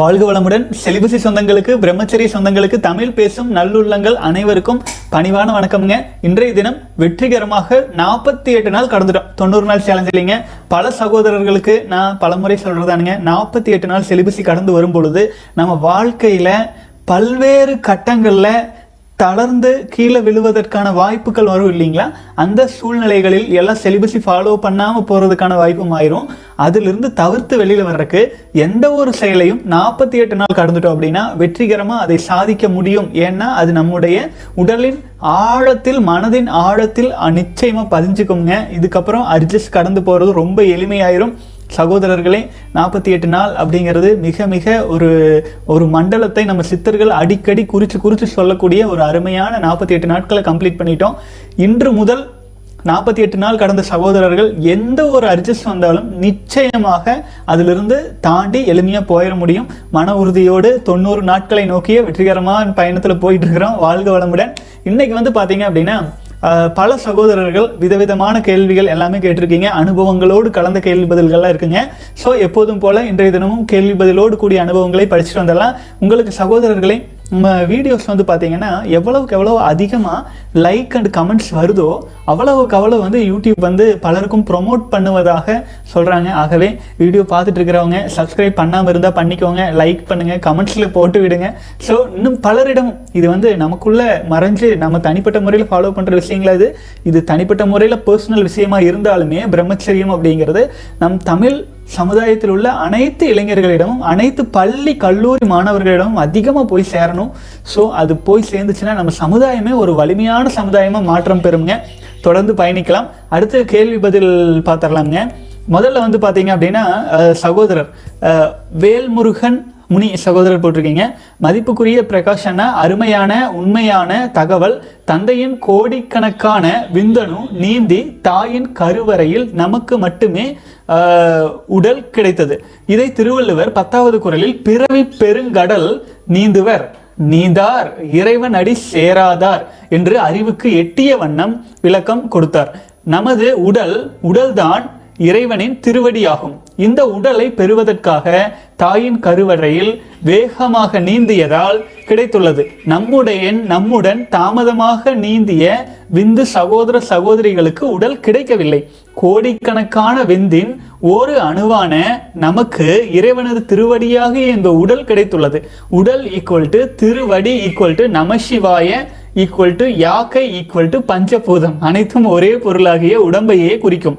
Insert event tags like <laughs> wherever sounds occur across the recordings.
வாழ்க வளமுடன். செலிபசி சொந்தங்களுக்கு பிரம்மச்சரிய சொந்தங்களுக்கு தமிழ் பேசும் நல்லுள்ளங்கள் அனைவருக்கும் பணிவான வணக்கம்ங்க. இன்றைய தினம் வெற்றிகரமாக நாற்பத்தி எட்டு நாள் கடந்துட்டோம். தொண்ணூறு நாள் சேலஞ்ச் இல்லைங்க. பல சகோதரர்களுக்கு நான் பலமுறை சொல்றதானுங்க. நாற்பத்தி எட்டு நாள் செலிபசி கடந்து வரும் பொழுது நம்ம வாழ்க்கையில பல்வேறு கட்டங்களில் தளர்ந்து கீழே விழுவதற்கான வாய்ப்புகள் வரும் இல்லைங்களா? அந்த சூழ்நிலைகளில் எல்லாம் செலிபஸி ஃபாலோ பண்ணாமல் போகிறதுக்கான வாய்ப்பும் ஆயிரும். அதிலிருந்து தவிர்த்து வெளியில் வர்றதுக்கு எந்த ஒரு செயலையும் நாற்பத்தி எட்டு நாள் கடந்துட்டோம் அப்படின்னா வெற்றிகரமாக அதை சாதிக்க முடியும். ஏன்னா அது நம்முடைய உடலின் ஆழத்தில் மனதின் ஆழத்தில் நிச்சயமாக பதிஞ்சுக்கோங்க. இதுக்கப்புறம் அட்ஜஸ்ட் கடந்து போகிறது ரொம்ப எளிமையாயிரும். சகோதரர்களே நாற்பத்தி எட்டு நாள் அப்படிங்கிறது மிக மிக ஒரு ஒரு மண்டலத்தை நம்ம சித்தர்கள் அடிக்கடி குறித்து குறித்து சொல்லக்கூடிய ஒரு அருமையான நாற்பத்தி எட்டு நாட்களை கம்ப்ளீட் பண்ணிட்டோம். இன்று முதல் நாற்பத்தி எட்டு நாள் கடந்த சகோதரர்கள் எந்த ஒரு அட்ஜஸ்ட் வந்தாலும் நிச்சயமாக அதிலிருந்து தாண்டி எளிமையாக போயிட முடியும். மன உறுதியோடு தொண்ணூறு நாட்களை நோக்கிய வெற்றிகரமான பயணத்தில் போயிட்டு இருக்கிறோம். வாழ்க வளமுடன். இன்னைக்கு வந்து பார்த்தீங்க அப்படின்னா பல சகோதரர்கள் விதவிதமான கேள்விகள் எல்லாமே கேட்டிருக்கீங்க. அனுபவங்களோடு கலந்த கேள்வி பதில்கள்லாம் இருக்குங்க. ஸோ எப்போதும் போல இன்றைய தினமும் கேள்வி பதிலோடு கூடிய அனுபவங்களை படிச்சுட்டு வந்துடலாம். உங்களுக்கு சகோதரர்களை வீடியோஸ் வந்து பார்த்தீங்கன்னா எவ்வளவுக்கு எவ்வளோ அதிகமாக லைக் அண்ட் கமெண்ட்ஸ் வருதோ அவ்வளவுக்கு அவ்வளோ வந்து யூடியூப் வந்து பலருக்கும் ப்ரொமோட் பண்ணுவதாக சொல்கிறாங்க ஆகவே வீடியோ பார்த்துட்டு இருக்கிறவங்க சப்ஸ்கிரைப் பண்ணாமல் இருந்தால் பண்ணிக்கோங்க லைக் பண்ணுங்கள் கமெண்ட்ஸில் போட்டு விடுங்க. ஸோ இன்னும் பலரிடம் இது வந்து நமக்குள்ளே மறைஞ்சு நம்ம தனிப்பட்ட முறையில் ஃபாலோ பண்ணுற விஷயங்களா இது? இது தனிப்பட்ட முறையில் பர்சனல் விஷயமா இருந்தாலுமே பிரம்மச்சரியம் அப்படிங்கிறது நம் தமிழ் சமுதாயத்தில் உள்ள அனைத்து இளைஞர்களிடமும் அனைத்து பள்ளி கல்லூரி மாணவர்களிடமும் அதிகமாக போய் சேரணும். ஸோ அது போய் சேர்ந்துச்சுன்னா நம்ம சமுதாயமே ஒரு வலிமையான சமுதாயமாக மாற்றம் பெறுங்க தொடர்ந்து பயணிக்கலாம். அடுத்த கேள்வி பதில் பார்த்துடலாங்க முதல்ல வந்து பார்த்தீங்க அப்படின்னா சகோதரர் வேல்முருகன் முனி சகோதரர் போட்டிருக்கீங்க. மதிப்புக்குரிய பிரகாஷன அருமையான உண்மையான தகவல். தந்தையின் கோடிக்கணக்கான விந்தணு நீந்தி தாயின் கருவறையில் நமக்கு மட்டுமே உடல் கிடைத்தது. இதை திருவள்ளுவர் பத்தாவது குரலில் பிறவி பெருங்கடல் நீந்துவர் நீந்தார் இறைவன் அடி சேராதார் என்று அறிவுக்கு எட்டிய வண்ணம் விளக்கம் கொடுத்தார். நமது உடல் உடல்தான் இறைவனின் திருவடியாகும். இந்த உடலை பெறுவதற்காக தாயின் கருவறையில் வேகமாக நீந்தியதால் கிடைத்துள்ளது. நம்முடைய நம்முடன் தாமதமாக நீந்திய விந்து சகோதர சகோதரிகளுக்கு உடல் கிடைக்கவில்லை. கோடிக்கணக்கான விந்தின் ஒரு அணுவான நமக்கு இறைவனது திருவடியாக இந்த உடல் கிடைத்துள்ளது. உடல் ஈக்குவல் டு திருவடி equal to Namashivaya equal to Yaakkai equal to பஞ்சபூதம் அனைத்தும் ஒரே பொருளாகிய உடம்பையே குறிக்கும்.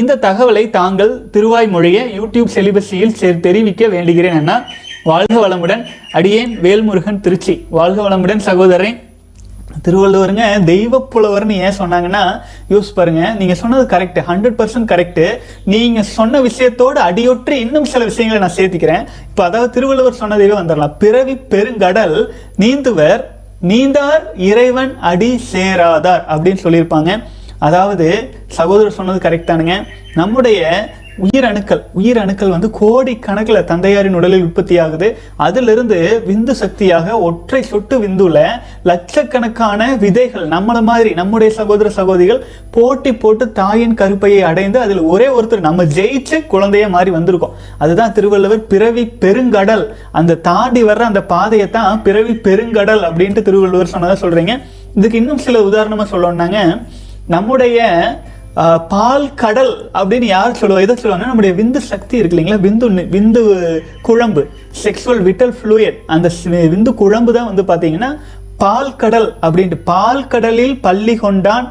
இந்த தகவலை தாங்கள் திருவாய் மொழியை யூடியூப் செலிபஸியில் தெரிவிக்க வேண்டுகிறேன் அண்ணா. வாழ்க வளமுடன். அடியேன் வேல்முருகன் திருச்சி. வாழ்க வளமுடன் சகோதரன் திருவள்ளுவருங்க தெய்வ புலவர்னு ஏன் சொன்னாங்கன்னா யூஸ் பாருங்க. நீங்க சொன்னது கரெக்ட் ஹண்ட்ரட் பர்சன்ட் கரெக்ட் நீங்க சொன்ன விஷயத்தோடு அடியொற்று இன்னும் சில விஷயங்களை நான் சேர்த்திக்கிறேன். இப்போ அதாவது திருவள்ளுவர் சொன்னதையே வந்துடலாம் பிறவி பெருங்கடல் நீந்துவர் நீந்தார் இறைவன் அடி சேராதார் அப்படின்னு சொல்லியிருப்பாங்க. அதாவது சகோதரர் சொன்னது கரெக்டானுங்க நம்முடைய உயிர் அணுக்கள் உயிர் அணுக்கள் வந்து கோடி கணக்கில் தந்தையாரின் உடலில் உற்பத்தி ஆகுது. அதிலிருந்து விந்து சக்தியாக ஒற்றை சொட்டு விந்துல லட்சக்கணக்கான விதைகள் நம்மளை மாதிரி நம்முடைய சகோதர சகோதரிகள் போட்டி போட்டு தாயின் கருப்பையை அடைந்து அதில் ஒரே ஒருத்தர் நம்ம ஜெயிச்சு குழந்தைய மாதிரி வந்திருக்கோம். அதுதான் திருவள்ளுவர் பிறவி பெருங்கடல். அந்த தாண்டி வர்ற அந்த பாதையை தான் பிறவி பெருங்கடல் அப்படின்ட்டு திருவள்ளுவர் சொன்னதா சொல்றீங்க. இதுக்கு இன்னும் சில உதாரணமாக சொல்லணும்னாங்க. நம்முடைய பால் கடல் அப்படின்னு யார் சொல்லுவா எதை சொல்லுவாங்கன்னா நம்முடைய விந்து சக்தி இருக்கு இல்லைங்களா? விந்து விந்து குழம்பு செக்ஸுவல் விட்டல் ஃப்ளூயட் அந்த விந்து குழம்பு தான் வந்து பார்த்தீங்கன்னா பால் கடல் அப்படின்ட்டு. பால் கடலில் பள்ளி கொண்டான்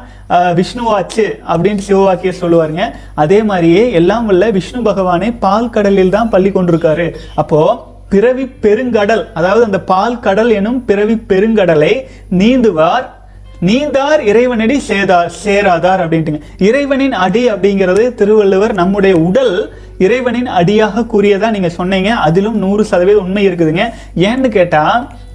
விஷ்ணுவாச்சு அப்படின்னு சிவவாக்கியர் சொல்லுவாருங்க. அதே மாதிரியே எல்லாம் வல்ல விஷ்ணு பகவானே பால் கடலில் தான் பள்ளி கொண்டிருக்காரு. அப்போ பிறவி பெருங்கடல் அதாவது அந்த பால் கடல் எனும் பிறவி பெருங்கடலை நீந்துவார். நீந்தார் இறைவனடி சேதார் சேராதார் அப்படின்ட்டுங்க. இறைவனின் அடி அப்படிங்கிறது திருவள்ளுவர் நம்முடைய உடல் இறைவனின் அடியாக கூறியதா நீங்க சொன்னீங்க. அதிலும் நூறு சதவீதம் உண்மை இருக்குதுங்க. ஏன்னு கேட்டா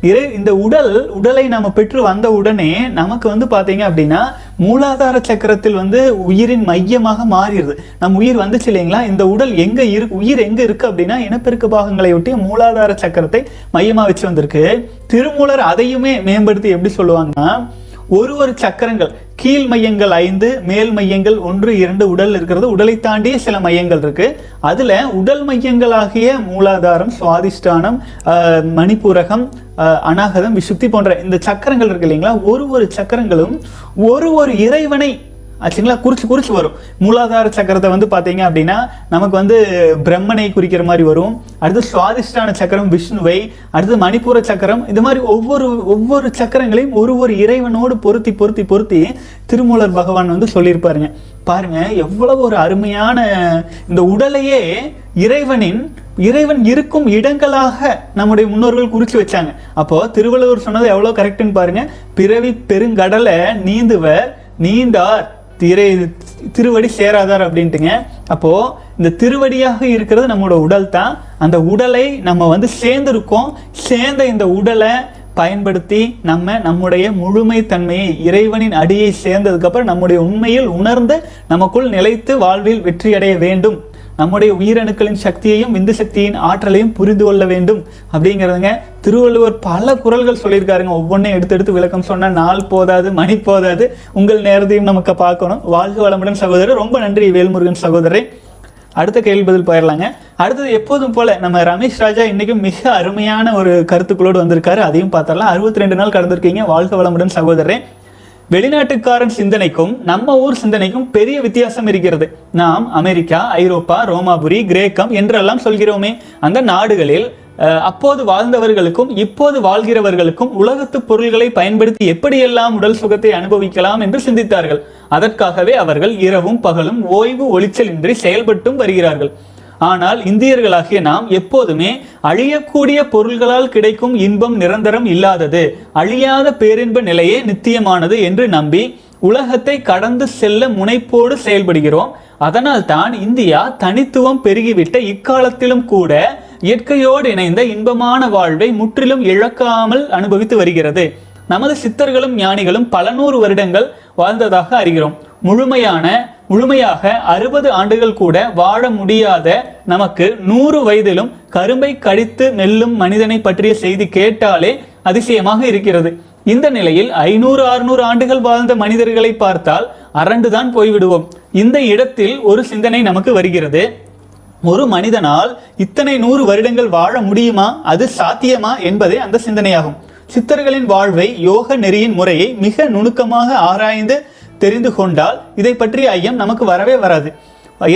இறை இந்த உடல் உடலை நம்ம பெற்று வந்த உடனே நமக்கு வந்து பாத்தீங்க அப்படின்னா மூலாதார சக்கரத்தில் வந்து உயிரின் மையமாக மாறிடுது. நம்ம உயிர் வந்துச்சு இல்லைங்களா? இந்த உடல் எங்க இருக்கு உயிர் எங்க இருக்கு அப்படின்னா இனப்பெருக்க பாகங்களை ஒட்டி மூலாதார சக்கரத்தை மையமா வச்சு வந்திருக்கு. திருமூலர் அதையுமே மேம்படுத்தி எப்படி சொல்லுவாங்கன்னா ஒரு ஒரு சக்கரங்கள் கீழ் மையங்கள் ஐந்து மேல் மையங்கள் ஒன்று இரண்டு உடல் இருக்கிறது. உடலை தாண்டிய சில மையங்கள் இருக்கு. அதுல உடல் மையங்களாகிய மூலாதாரம் சுவாதிஷ்டானம் மணிப்புரகம் மணிப்பூரகம் அநாகதம் விசுக்தி போன்ற இந்த சக்கரங்கள் இருக்கு இல்லைங்களா? ஒரு ஒரு சக்கரங்களும் ஒரு ஒரு இறைவனை ஆச்சுங்களா? குறிச்சு குறிச்சு வரும். மூலாதார சக்கரத்தை வந்து பார்த்தீங்க அப்படின்னா நமக்கு வந்து பிரம்மனை குறிக்கிற மாதிரி வரும். அடுத்து சுவாதிஷ்டான சக்கரம் விஷ்ணுவை அடுத்து மணிப்பூர சக்கரம். இது மாதிரி ஒவ்வொரு ஒவ்வொரு சக்கரங்களையும் ஒரு ஒரு இறைவனோடு பொருத்தி பொருத்தி பொருத்தி திருமூலர் பகவான் வந்து சொல்லியிருப்பாருங்க. பாருங்க எவ்வளவு ஒரு அருமையான இந்த உடலையே இறைவனின் இறைவன் இருக்கும் இடங்களாக நம்முடைய முன்னோர்கள் குறிச்சு வச்சாங்க. அப்போ திருவள்ளுவர் சொன்னது எவ்வளவு கரெக்டுன்னு பாருங்க. பிறவி பெருங்கடலை நீந்துவர் நீந்தார் திரை திருவடி சேராதார் அப்படின்ட்டுங்க. அப்போ இந்த திருவடியாக இருக்கிறது நம்மளோட உடல் தான். அந்த உடலை நம்ம வந்து சேர்ந்துருக்கோம். சேர்ந்த இந்த உடலை பயன்படுத்தி நம்ம நம்முடைய முழுமை தன்மையை இறைவனின் அடியை சேர்ந்ததுக்கப்புறம் நம்முடைய உண்மையில் உணர்ந்து நமக்குள் நிலைத்து வாழ்வில் வெற்றியடைய வேண்டும். நம்முடைய உயிரணுக்களின் சக்தியையும் விந்து சக்தியின் ஆற்றலையும் புரிந்து கொள்ள வேண்டும். அப்படிங்கிறதுங்க திருவள்ளுவர் பல குரல்கள் சொல்லியிருக்காருங்க. ஒவ்வொன்றையும் எடுத்து எடுத்து விளக்கம் சொன்னால் நாள் போதாது மணி போதாது. உங்கள் நேரத்தையும் நமக்கு பார்க்கணும். வாழ்க வளமுடன் சகோதரர். ரொம்ப நன்றி வேல்முருகன் சகோதரரை. அடுத்த கேள்வி பதில் போயிடலாங்க. அடுத்தது எப்போதும் போல நம்ம ரமேஷ் ராஜா இன்னைக்கும் மிக அருமையான ஒரு கருத்துக்களோடு வந்திருக்காரு. அதையும் பார்த்தரலாம் அறுபத்தி ரெண்டு நாள் கடந்திருக்கீங்க. வாழ்க வளமுடன் சகோதரன் வெளிநாட்டுக்காரன் சிந்தனைக்கும் நம்ம ஊர் சிந்தனைக்கும் பெரிய வித்தியாசம் இருக்கிறது. நாம் அமெரிக்கா ஐரோப்பா ரோமாபுரி கிரேக்கம் என்றெல்லாம் சொல்கிறோமே. அந்த நாடுகளில் அஹ், அப்போது வாழ்ந்தவர்களுக்கும் இப்போது வாழ்கிறவர்களுக்கும் உலகத்து பொருள்களை பயன்படுத்தி எப்படியெல்லாம் உடல் சுகத்தை அனுபவிக்கலாம் என்று சிந்தித்தார்கள். அதற்காகவே அவர்கள் இரவும் பகலும் ஓய்வு ஒளிச்சலின்றி செயல்பட்டும் வருகிறார்கள். ஆனால் இந்தியர்களாகிய நாம் எப்போதுமே அழியக்கூடிய பொருள்களால் கிடைக்கும் இன்பம் நிரந்தரம் இல்லாதது அழியாத பேரின்ப நிலையே நித்தியமானது என்று நம்பி உலகத்தை கடந்து செல்ல முனைப்போடு செயல்படுகிறோம். அதனால் தான் இந்தியா தனித்துவம் பெருகிவிட்ட இக்காலத்திலும் கூட இயற்கையோடு இணைந்த இன்பமான வாழ்வை முற்றிலும் இழக்காமல் அனுபவித்து வருகிறது. நமது சித்தர்களும் ஞானிகளும் பல நூறு வருடங்கள் வாழ்ந்ததாக அறிகிறோம். முழுமையான முழுமையாக அறுபது ஆண்டுகள் கூட வாழ முடியாத நமக்கு நூறு வயதிலும் கரும்பை கடித்து நெல்லும் மனிதனை பற்றிய செய்தி கேட்டாலே அதிசயமாக இருக்கிறது. இந்த நிலையில் ஐநூறு அறுநூறு ஆண்டுகள் வாழ்ந்த மனிதர்களை பார்த்தால் அரண்டுதான் போய்விடுவோம். இந்த இடத்தில் ஒரு சிந்தனை நமக்கு வருகிறது. ஒரு மனிதனால் இத்தனை நூறு வருடங்கள் வாழ முடியுமா? அது சாத்தியமா என்பதே அந்த சிந்தனையாகும். சித்தர்களின் வாழ்வை யோக நெறியின் முறையை மிக நுணுக்கமாக ஆராய்ந்து தெரிந்து கொண்டால் இதை பற்றிய ஐயம் நமக்கு வரவே வராது.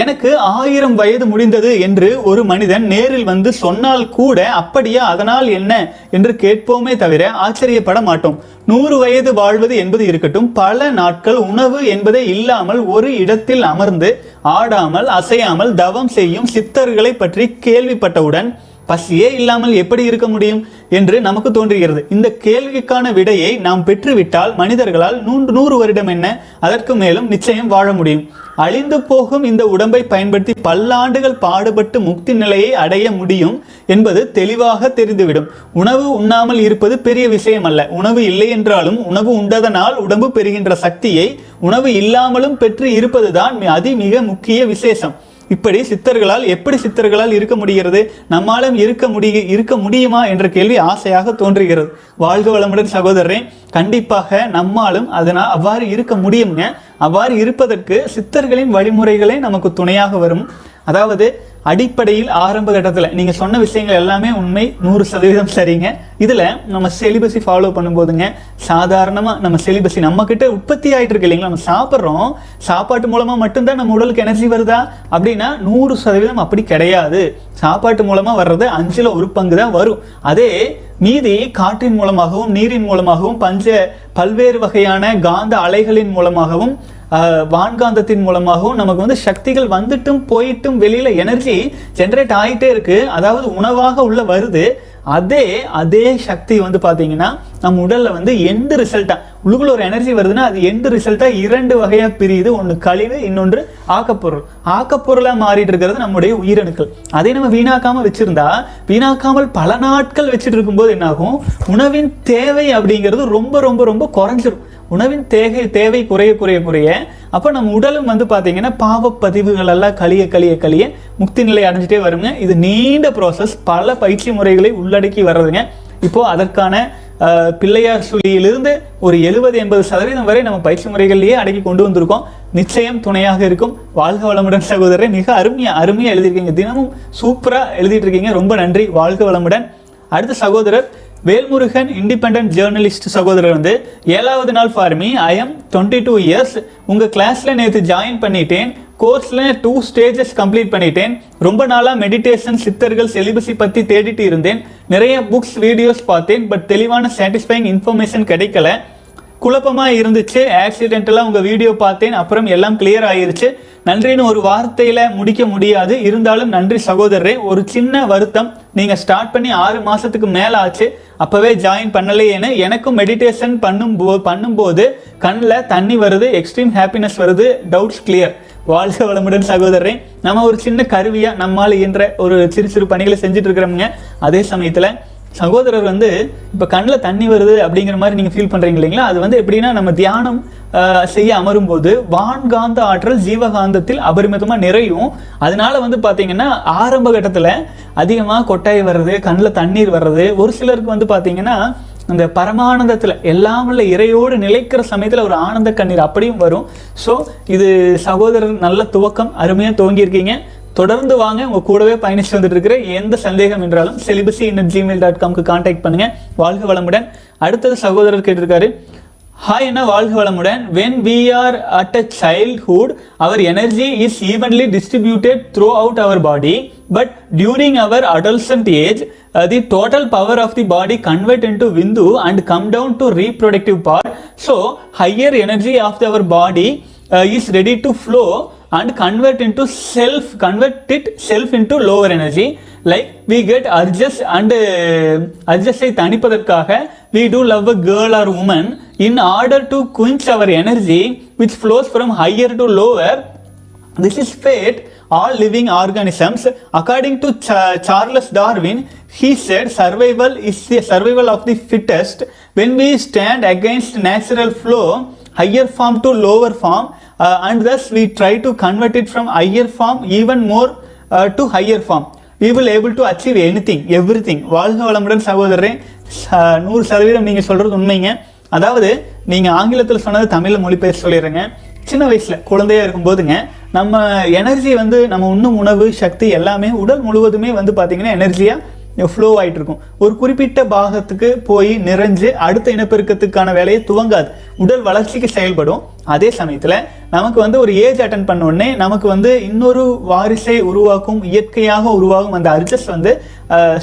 எனக்கு ஆயிரம் வயது முடிந்தது என்று ஒரு மனிதன் நேரில் வந்து சொன்னால் கூட அப்படியா அதனால் என்ன என்று கேட்போமே தவிர ஆச்சரியப்பட மாட்டோம். நூறு வயது வாழ்வது என்பது இருக்கட்டும் பல நாட்கள் உணவு என்பதே இல்லாமல் ஒரு இடத்தில் அமர்ந்து ஆடாமல் அசையாமல் தவம் செய்யும் சித்தர்களை பற்றி கேள்விப்பட்டவுடன் பசியே இல்லாமல் எப்படி இருக்க முடியும் என்று நமக்கு தோன்றுகிறது. இந்த கேள்விக்கான விடையை நாம் பெற்றுவிட்டால் மனிதர்களால் நூன்று நூறு வருடம் என்ன? அதற்கு மேலும் நிச்சயம் வாழ முடியும். அழிந்து போகும் இந்த உடம்பை பயன்படுத்தி பல்லாண்டுகள் பாடுபட்டு முக்தி நிலையை அடைய முடியும் என்பது தெளிவாக தெரிந்துவிடும். உணவு உண்ணாமல் இருப்பது பெரிய விஷயம் அல்ல உணவு இல்லை என்றாலும் உணவு உண்டதனால் உடம்பு பெறுகின்ற சக்தியை உணவு இல்லாமலும் பெற்று இருப்பதுதான் மி- அதி மிக முக்கிய விசேஷம். இப்படி சித்தர்களால் எப்படி சித்தர்களால் இருக்க முடிகிறது? நம்மாலும் இருக்க முடிய இருக்க முடியுமா என்ற கேள்வி ஆசையாக தோன்றுகிறது. வாழ்க வளமுடன் சகோதரரே கண்டிப்பாக நம்மாலும் அதனால் அவ்வாறு இருக்க முடியுங்க அவ்வாறு இருப்பதற்கு சித்தர்களின் வழிமுறைகளே நமக்கு துணையாக வரும். அதாவது அடிப்படையில் ஆரம்ப கட்டத்தில் நீங்க சொன்ன விஷயங்கள் எல்லாமே உண்மை நூறு சதவீதம் சரிங்க. இதுல நம்ம செலிபஸை ஃபாலோ பண்ணும்போதுங்க சாதாரணமாக நம்ம செலிபஸி நம்ம கிட்ட உற்பத்தி ஆயிட்டு இருக்கு இல்லைங்களா? நம்ம சாப்பிட்றோம் சாப்பாட்டு மூலமா மட்டும்தான் நம்ம உடலுக்கு எனர்ஜி வருதா? அப்படின்னா நூறு சதவீதம் அப்படி கிடையாது. சாப்பாட்டு மூலமா வர்றது அஞ்சில் ஒரு பங்கு தான் வரும். அதே மீதி காற்றின் மூலமாகவும் நீரின் மூலமாகவும் பஞ்ச பல்வேறு வகையான காந்த அலைகளின் மூலமாகவும் வான்காந்தத்தின் மூலமாகவும் நமக்கு வந்து சக்திகள் வந்துட்டும் போயிட்டும் வெளியில் எனர்ஜி ஜென்ரேட் ஆகிட்டே இருக்குது அதாவது உணவாக உள்ள வருது. அதே அதே சக்தி வந்து பார்த்தீங்கன்னா நம்ம உடலில் வந்து எந்த ரிசல்ட்டாக உள்ளுக்குள்ள ஒரு எனர்ஜி வருதுன்னா அது எந்த ரிசல்ட்டாக இரண்டு வகையாக பிரியுது. ஒன்று கழிவு இன்னொன்று ஆக்கப்பொருள். ஆக்கப்பொருளாக மாறிட்டு இருக்கிறது நம்முடைய உயிரணுக்கள். அதே நம்ம வீணாக்காமல் வச்சுருந்தா வீணாக்காமல் பல நாட்கள் வச்சுட்டு இருக்கும்போது என்னாகும்? உணவின் தேவை அப்படிங்கிறது ரொம்ப ரொம்ப ரொம்ப குறைஞ்சிரும். உணவின் தேவை தேவை குறைய குறைய குறைய அப்போ நம்ம உடலும் வந்து பார்த்தீங்கன்னா பாவப்பதிவுகள் எல்லாம் கழிய கழிய கழிய முக்தி நிலை அடைஞ்சிட்டே வருங்க. இது நீண்ட ப்ராசஸ் பல பயிற்சி முறைகளை உள்ளடக்கி வர்றதுங்க. இப்போது அதற்கான பிள்ளையார் சுழியிலிருந்து ஒரு எழுபது எண்பது சதவீதம் வரை நம்ம பயிற்சி முறைகள்லேயே அடக்கி கொண்டு வந்திருக்கோம். நிச்சயம் துணையாக இருக்கும். வாழ்க வளமுடன் சகோதரர். மிக அருமையாக அருமையாக எழுதியிருக்கீங்க. தினமும் சூப்பராக எழுதிட்டு இருக்கீங்க. ரொம்ப நன்றி. வாழ்க வளமுடன். அடுத்த சகோதரர் வேல்முருகன் இண்டிபெண்டன்ட் ஜேர்னலிஸ்ட் சகோதரர் வந்து ஏழாவது நாள் for me I am twenty two years உங்கள் கிளாஸில் நேற்று ஜாயின் பண்ணிட்டேன் கோர்ஸில் டூ ஸ்டேஜஸ் கம்ப்ளீட் பண்ணிட்டேன். ரொம்ப நாளாக மெடிடேஷன் சித்தர்கள் செலிபஸை பற்றி தேடிட்டு இருந்தேன். நிறைய புக்ஸ் வீடியோஸ் பார்த்தேன். பட் தெளிவான சாட்டிஸ்ஃபைங் இன்ஃபர்மேஷன் கிடைக்கல. குழப்பமாக இருந்துச்சு. ஆக்சிடென்டலாக உங்கள் வீடியோ பார்த்தேன். அப்புறம் எல்லாம் கிளியர் ஆயிருச்சு. நன்றின்னு ஒரு வார்த்தையில் முடிக்க முடியாது. இருந்தாலும் நன்றி சகோதரரே. ஒரு சின்ன வருத்தம். நீங்கள் ஸ்டார்ட் பண்ணி ஆறு மாதத்துக்கு மேலே ஆச்சு அப்போவே ஜாயின் பண்ணலையேன்னு எனக்கும் மெடிடேஷன் பண்ணும் போ பண்ணும்போது கண்ணில் தண்ணி வருது எக்ஸ்ட்ரீம் ஹாப்பினஸ் வருது டவுட்ஸ் கிளியர் வாழ்க வளமுடன் சகோதரரே. நம்ம ஒரு சின்ன கருவியாக நம்மால் இயன்ற ஒரு சிறு சிறு பணிகளை செஞ்சுட்டு இருக்கிறோம்ங்க. அதே சமயத்தில் சகோதரர் வந்து இப்போ கண்ணில் தண்ணி வருது அப்படிங்கிற மாதிரி நீங்கள் ஃபீல் பண்ணுறீங்க இல்லைங்களா? அது வந்து எப்படின்னா நம்ம தியானம் செய்ய அமரும் போது வான்காந்த ஆற்றல் ஜீவகாந்தத்தில் அபரிமிதமாக நிறையும். அதனால வந்து பார்த்தீங்கன்னா ஆரம்ப கட்டத்தில் அதிகமாக கொட்டாய் வர்றது கண்ணில் தண்ணீர் வர்றது ஒரு சிலருக்கு வந்து பார்த்தீங்கன்னா அந்த பரமானந்தத்தில் எல்லாம் உள்ள இறையோடு நிலைக்கிற சமயத்தில் ஒரு ஆனந்த கண்ணீர் அப்படியும் வரும். ஸோ இது சகோதரர் நல்ல துவக்கம் அருமையாக துவங்கியிருக்கீங்க. தொடர்ந்து வாங்க உங்க கூடவே பயணிச்சு வந்துட்டு இருக்கிற எந்த சந்தேகம் என்றாலும் செலிபசி இன்னட் ஜிமெயில் டாட் காம்க்கு காண்டாக்ட் பண்ணுங்க வாழ்க வளமுடன் அடுத்தது சகோதரர் கேட்டிருக்காரு ஹாய் என்ன வாழ்க வளமுடன் when we are at a childhood our energy is evenly distributed throughout our body but during our adolescent age the total power of the body convert in to vindhu and come down to reproductive part so higher energy of our body is ready to flow and convert into self convert it self into lower energy like we get urges and uh, urges ஐ தணிப்பதற்காக we do love a girl or woman in order to quench our energy which flows from higher to lower this is fate all living organisms according to Cha- charles darwin he said survival is the survival of the fittest when we stand against natural flow higher form to lower form uh, Uh, and thus we try to convert it from higher form even more uh, to higher form. We will able to achieve anything everything. வாழ்க வளமுடன் சகோதரரே. நூறு சதவீதம் நீங்கள் சொல்கிறது உண்மைங்க. அதாவது நீங்கள் ஆங்கிலத்தில் சொன்னது தமிழில் மொழிபெயர்த்து சொல்லிடுறேங்க சின்ன வயசில் குழந்தையா இருக்கும்போதுங்க நம்ம எனர்ஜி வந்து நம்ம உண்ணும் உணவு சக்தி எல்லாமே உடல் முழுவதுமே வந்து பார்த்தீங்கன்னா எனர்ஜியாக ஃப்ளோ ஆகிட்டு இருக்கும் ஒரு குறிப்பிட்ட பாகத்துக்கு போய் நிறைஞ்சு அடுத்த இனப்பெருக்கத்துக்கான வேலையை துவங்காது. உடல் வளர்ச்சிக்கு செயல்படும். அதே சமயத்தில் நமக்கு வந்து ஒரு ஏஜ் அட்டன் பண்ண உடனே நமக்கு வந்து இன்னொரு வாரிசை உருவாக்கும் இயற்கையாக உருவாகும் அந்த அர்ஜஸ் வந்து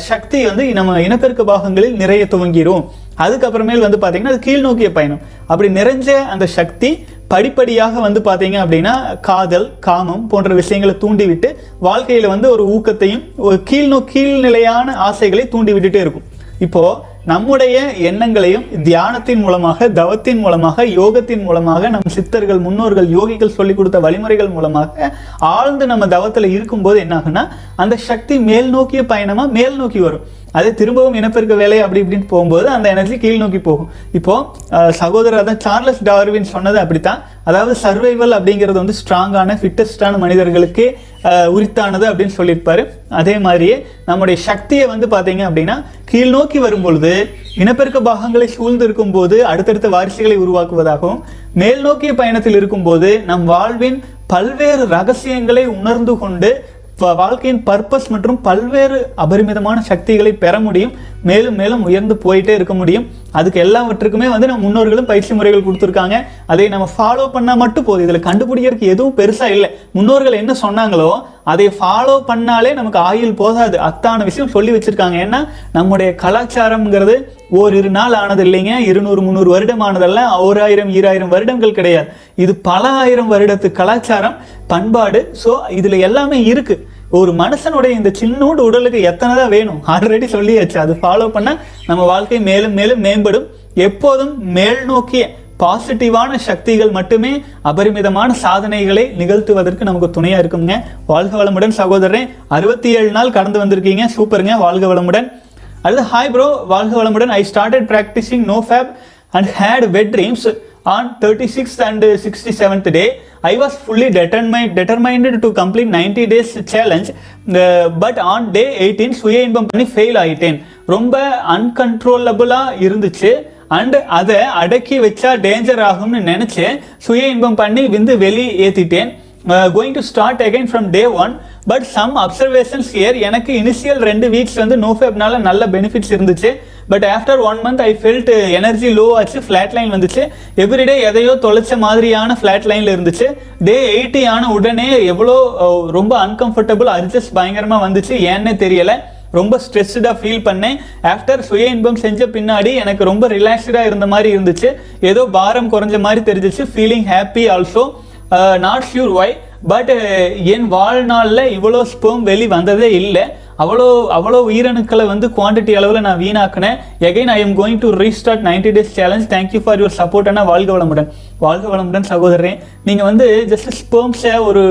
சக்தி வந்து நம்ம இனப்பெருக்க பாகங்களில் நிறைய துவங்கிடும் அதுக்கப்புறமேல் வந்து பார்த்தீங்கன்னா அது கீழ் நோக்கிய பயணம். அப்படி நிறைஞ்ச அந்த சக்தி படிப்படியாக வந்து பார்த்தீங்க அப்படின்னா காதல் காமம் போன்ற விஷயங்களை தூண்டிவிட்டு வாழ்க்கையில் வந்து ஒரு ஊக்கத்தையும் ஒரு கீழ்நோ கீழ்நிலையான ஆசைகளை தூண்டி விட்டுட்டே இருக்கும். இப்போ நம்முடைய எண்ணங்களையும் தியானத்தின் மூலமாக தவத்தின் மூலமாக யோகத்தின் மூலமாக நம் சித்தர்கள் முன்னோர்கள் யோகிகள் சொல்லி கொடுத்த வழிமுறைகள் மூலமாக ஆழ்ந்து நம்ம தவத்தில் இருக்கும்போது என்ன ஆகும்னா அந்த சக்தி மேல் நோக்கிய பயணமாக மேல் நோக்கி வரும். அதே திரும்பவும் இனப்பெருக்க வேலை அப்படி இப்படின்னு போகும்போது அந்த எனர்ஜி கீழ் நோக்கி போகும். இப்போ சகோதரர் தான் சார்லஸ் டார்வின் சொன்னது அப்படித்தான். அதாவது சர்வைவல் அப்படிங்கிறது வந்து ஸ்ட்ராங்கான ஃபிட்டஸ்டான மனிதர்களுக்கு உரித்தானது அப்படின்னு சொல்லியிருப்பாரு. அதே மாதிரியே நம்முடைய சக்தியை வந்து பார்த்தீங்க அப்படின்னா கீழ் நோக்கி வரும்பொழுது இனப்பெருக்க பாகங்களை சூழ்ந்து இருக்கும்போது அடுத்தடுத்த வாரிசுகளை உருவாக்குவதாகவும் மேல் நோக்கிய பயணத்தில் இருக்கும்போது நம் வாழ்வின் பல்வேறு ரகசியங்களை உணர்ந்து கொண்டு வாழ்க்கையின் பர்பஸ் மற்றும் பல்வேறு அபரிமிதமான சக்திகளை பெற முடியும். மேலும் மேலும் உயர்ந்து போயிட்டே இருக்க முடியும். அதுக்கு எல்லாவற்றுக்குமே வந்து நம்ம முன்னோர்களும் பயிற்சி முறைகள் கொடுத்துருக்காங்க. அதை நம்ம ஃபாலோ பண்ணால் மட்டும் போதும். இதில் கண்டுபிடிக்கிறதுக்கு எதுவும் பெருசாக இல்லை. முன்னோர்கள் என்ன சொன்னாங்களோ அதை ஃபாலோ பண்ணாலே நமக்கு ஆயுள் போதாது அத்தான விஷயம் சொல்லி வச்சிருக்காங்க. ஏன்னா நம்முடைய கலாச்சாரம்ங்கிறது ஓரிரு நாள் ஆனது இல்லைங்க. இருநூறு முந்நூறு வருடம் ஆனதல்ல. ஓராயிரம் ஈராயிரம் வருடங்கள் கிடையாது. இது பல ஆயிரம் வருடத்து கலாச்சாரம் பண்பாடு. ஸோ இதில் எல்லாமே இருக்கு. ஒரு மனுஷனுடைய இந்த சின்னோண்டு உடலுக்கு எத்தனை தான் வேணும்? ஆல்ரெடி சொல்லியாச்சு. அது ஃபாலோ பண்ணால் நம்ம வாழ்க்கை மேலும் மேலும் மேம்படும். எப்போதும் மேல் நோக்கிய பாசிட்டிவான சக்திகள் மட்டுமே அபரிமிதமான சாதனைகளை நிகழ்த்துவதற்கு நமக்கு துணையா இருக்குங்க. வாழ்க வளமுடன் சகோதரன் அறுபத்தி ஏழு நாள் கடந்து வந்திருக்கீங்க. சூப்பருங்க வாழ்க வளமுடன். அடுத்து ஹாய் ப்ரோ வாழ்க வளமுடன். I started practising no fap and had wet dreams on 36th and 67th day. I was fully determined determined to complete 90 days challenge uh, but on day 18 சுய இன்பம் பண்ணி ஃபெயில் ஆகிட்டேன் ரொம்ப அன்கன்ட்ரோலபுளாக இருந்துச்சு. அண்டு அதை அடக்கி வச்சா டேஞ்சர் ஆகும்னு நினச்சி சுய இன்பம் பண்ணி விந்து வெளியே ஏற்றிட்டேன் going to start again from day one but some observations year எனக்கு இனிஷியல் ரெண்டு வீக்ஸ் வந்து நோஃபேப்னால நல்ல பெனிஃபிட்ஸ் இருந்துச்சு. But after one month I felt energy low ஆச்சு ஃப்ளாட் லைன் வந்துச்சு. எவ்ரிடே எதையோ தொலைச்ச மாதிரியான ஃப்ளாட் லைனில் இருந்துச்சு. டே எயிட்டி ஆன உடனே எவ்வளோ uh, ரொம்ப அன்கம்ஃபர்டபுள் அட்ஜஸ்ட் பயங்கரமாக வந்துச்சு. ஏன்னே தெரியலை. ரொம்ப ஸ்ட்ரெஸ்டாக ஃபீல் பண்ணேன். ஆஃப்டர் சுய இன்பம் செஞ்ச பின்னாடி எனக்கு ரொம்ப ரிலாக்ஸ்டாக இருந்த மாதிரி இருந்துச்சு. ஏதோ பாரம் குறைஞ்ச மாதிரி தெரிஞ்சிச்சு. Feeling happy also not sure why but என் வாழ்நாளில் இவ்வளோ ஸ்பேம் வெளி வந்ததே இல்லை. அவ்வளோ அவ்வளோ உயிரணுக்களை வந்து குவாண்டிட்டி அளவில் நான் வீணாக்கினேன். Again I am going to restart ninety days challenge thank you for your support ஆனால் வாழ்க வளமுடன். வாழ்க வளமுடன் சகோதரன் நீங்கள் வந்து ஜஸ்ட் ஸ்பேம்ஸை ஒரு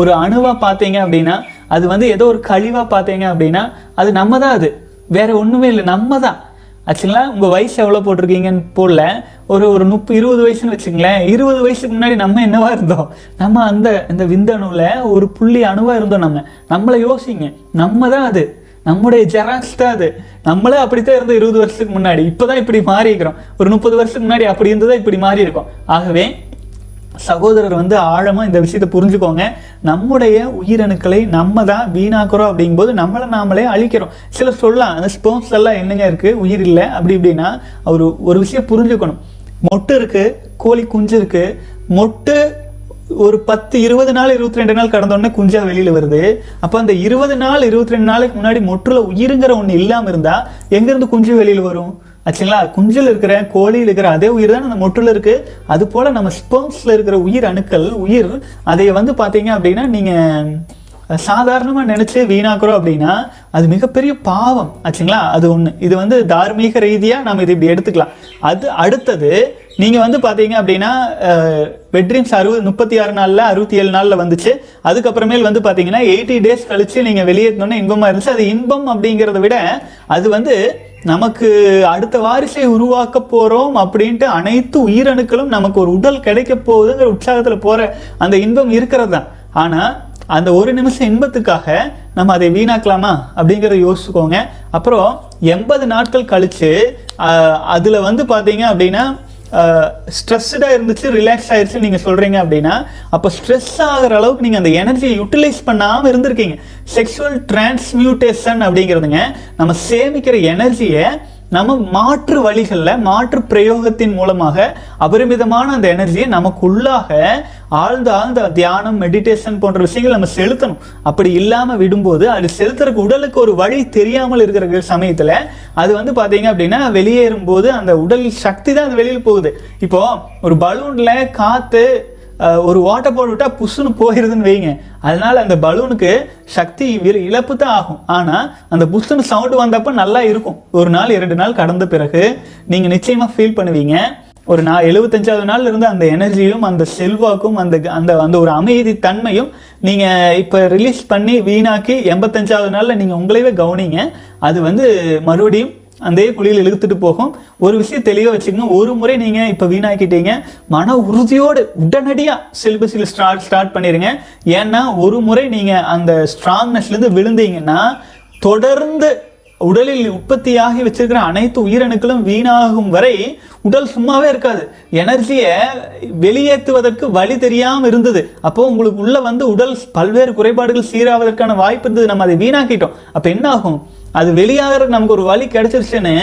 ஒரு அணுவாக பார்த்தீங்க அப்படின்னா அது வந்து ஏதோ ஒரு கழிவாக பார்த்தீங்க அப்படின்னா அது நம்ம தான் அது. வேற ஒன்றுமே இல்லை நம்ம தான் ஆக்சுவலாக உங்கள் வயசு எவ்வளோ போட்டிருக்கீங்கன்னு போடல. ஒரு ஒரு முப்பது இருபது வயசுன்னு வச்சுங்களேன் இருபது வயசுக்கு முன்னாடி நம்ம என்னவா இருந்தோம்? நம்ம அந்த இந்த விந்தணுவில் ஒரு புள்ளி அணுவாக இருந்தோம் நம்ம. நம்மளை யோசிங்க. நம்ம தான் அது. நம்முடைய ஜெராக்ஸ் தான் அது. நம்மளே அப்படித்தான் இருந்தோம் இருபது வருஷத்துக்கு முன்னாடி. இப்பதான் இப்படி மாறி இருக்கிறோம் ஒரு முப்பது வருஷத்துக்கு முன்னாடி அப்படி இருந்ததா இப்படி மாறி இருக்கோம் ஆகவே சகோதரர் வந்து ஆழமாக இந்த விஷயத்தை புரிஞ்சுக்கோங்க. நம்முடைய உயிரணுக்களை நம்ம தான் வீணாக்குறோம் அப்படிங்கும்போது நம்மளை நாமளே அழிக்கிறோம். சிலர் சொல்லலாம் அந்த ஸ்போன்ஸ் எல்லாம் என்னங்க இருக்குது உயிர் இல்லை. அப்படி இப்படின்னா ஒரு ஒரு விஷயம் புரிஞ்சுக்கணும். மொட்டு இருக்கு கோழி குஞ்சு இருக்குது மொட்டு ஒரு பத்து இருபது நாள் இருபத்தி ரெண்டு நாள் கடந்தோடனே குஞ்சா வெளியில் வருது. அப்போ அந்த இருபது நாள் இருபத்தி ரெண்டு நாளைக்கு முன்னாடி மொட்டுல உயிருங்கிற ஒன்று இல்லாமல் இருந்தால் எங்கேருந்து குஞ்சு வெளியில் வரும்? ஆச்சுங்களா? குஞ்சில் இருக்கிற கோழியில் இருக்கிற அதே உயிர் தான் அந்த மொட்டில் இருக்குது அது போல் நம்ம ஸ்பெர்ம்ஸ்ல இருக்கிற உயிர் அணுக்கள் உயிர் அதை வந்து பார்த்தீங்க அப்படின்னா நீங்கள் சாதாரணமாக நினச்சி வீணாக்குறோம் அப்படின்னா அது மிகப்பெரிய பாவம். ஆச்சுங்களா? அது ஒன்று இது வந்து தார்மீக ரீதியாக நம்ம இது இப்படி எடுத்துக்கலாம். அது அடுத்தது நீங்கள் வந்து பார்த்தீங்க அப்படின்னா வெட்ரீம்ஸ் அறுபது முப்பத்தி ஆறு நாளில் அறுபத்தி ஏழு நாளில் வந்துச்சு. அதுக்கப்புறமேல் வந்து பார்த்தீங்கன்னா எயிட்டி டேஸ் கழிச்சு நீங்கள் வெளியேற்றணும்னா இன்பமாக இருந்துச்சு. அது இன்பம் அப்படிங்கிறத விட அது வந்து நமக்கு அடுத்த வாரிசை உருவாக்க போகிறோம் அப்படின்ட்டு அனைத்து உயிரணுக்களும் நமக்கு ஒரு உடல் கிடைக்க போகுதுங்கிற உற்சாகத்தில் போகிற அந்த இன்பம் இருக்கிறது தான். ஆனால் அந்த ஒரு நிமிஷம் இன்பத்துக்காக நம்ம அதை வீணாக்கலாமா அப்படிங்கிறத யோசிச்சுக்கோங்க. அப்புறம் எண்பது நாட்கள் கழித்து அதில் வந்து பார்த்தீங்க அப்படின்னா ஸ்ட்ரெஸ்டாக இருந்துச்சு ரிலாக்ஸ் ஆயிடுச்சு நீங்கள் சொல்கிறீங்க அப்படின்னா அப்போ ஸ்ட்ரெஸ் ஆகிற அளவுக்கு நீங்கள் அந்த எனர்ஜியை யூட்டிலைஸ் பண்ணாமல் இருந்திருக்கீங்க. செக்ஷுவல் டிரான்ஸ்மியூட்டேஷன் அப்படிங்கிறதுங்க நம்ம சேமிக்கிற எனர்ஜியை நம்ம மாற்று வழிகளில் மாற்று பிரயோகத்தின் மூலமாக அபரிமிதமான அந்த எனர்ஜியை நமக்குள்ளாக ஆழ்ந்த ஆழ்ந்த தியானம் மெடிடேஷன் போன்ற விஷயங்கள் நம்ம செலுத்தணும். அப்படி இல்லாமல் விடும்போது அது செலுத்துறதுக்கு உடலுக்கு ஒரு வழி தெரியாமல் இருக்கிற சமயத்தில் அது வந்து பார்த்தீங்க அப்படின்னா வெளியேறும் போது அந்த உடல் சக்தி தான் அது வெளியில் போகுது. இப்போ ஒரு பலூனில் காற்று ஒரு ஓட்டை போட்டு விட்டால் புஷ்ஷுன்னு போயிருதுன்னு வைங்க. அதனால அந்த பலூனுக்கு சக்தி இழப்பு தான் ஆகும். ஆனால் அந்த புஷ்ஷுன்னு சவுண்டு வந்தப்போ நல்லா இருக்கும். ஒரு நாள் இரண்டு நாள் கடந்த பிறகு நீங்கள் நிச்சயமாக ஃபீல் பண்ணுவீங்க. ஒரு நான் எழுபத்தஞ்சாவது நாள் இருந்து அந்த எனர்ஜியும் அந்த செல்வாக்கும் அந்த அந்த அந்த ஒரு அமைதி தன்மையும் நீங்கள் இப்போ ரிலீஸ் பண்ணி வீணாக்கி எண்பத்தஞ்சாவது நாளில் நீங்கள் உங்களையவே கவனிங்க. அது வந்து மறுபடியும் அந்த குழியில் இழுத்துட்டு போகும். ஒரு விஷயம் தெளிவாக வச்சுக்கோங்க. ஒரு முறை நீங்க இப்ப வீணாக்கிட்டீங்க. மன உறுதியோடு உடனடியாக சிலிபஸில் ஸ்டார்ட் ஸ்டார்ட் பண்ணிருங்க. ஏன்னா ஒரு முறை நீங்க அந்த ஸ்ட்ராங்னஸ்ல இருந்து விழுந்தீங்கன்னா தொடர்ந்து உடலில் உற்பத்தியாகி வச்சிருக்கிற அனைத்து உயிரணுக்களும் வீணாகும் வரை உடல் சும்மாவே இருக்காது. எனர்ஜியை வெளியேற்றுவதற்கு வழி தெரியாம இருந்தது. அப்போ உங்களுக்கு உள்ள வந்து உடல் பல்வேறு குறைபாடுகள் சீராவதற்கான வாய்ப்பு இருந்தது. நம்ம அதை வீணாக்கிட்டோம். அப்ப என்ன ஆகும் அது வெளியாகிறதுக்கு நமக்கு ஒரு வழி கிடைச்சிருச்சுன்னு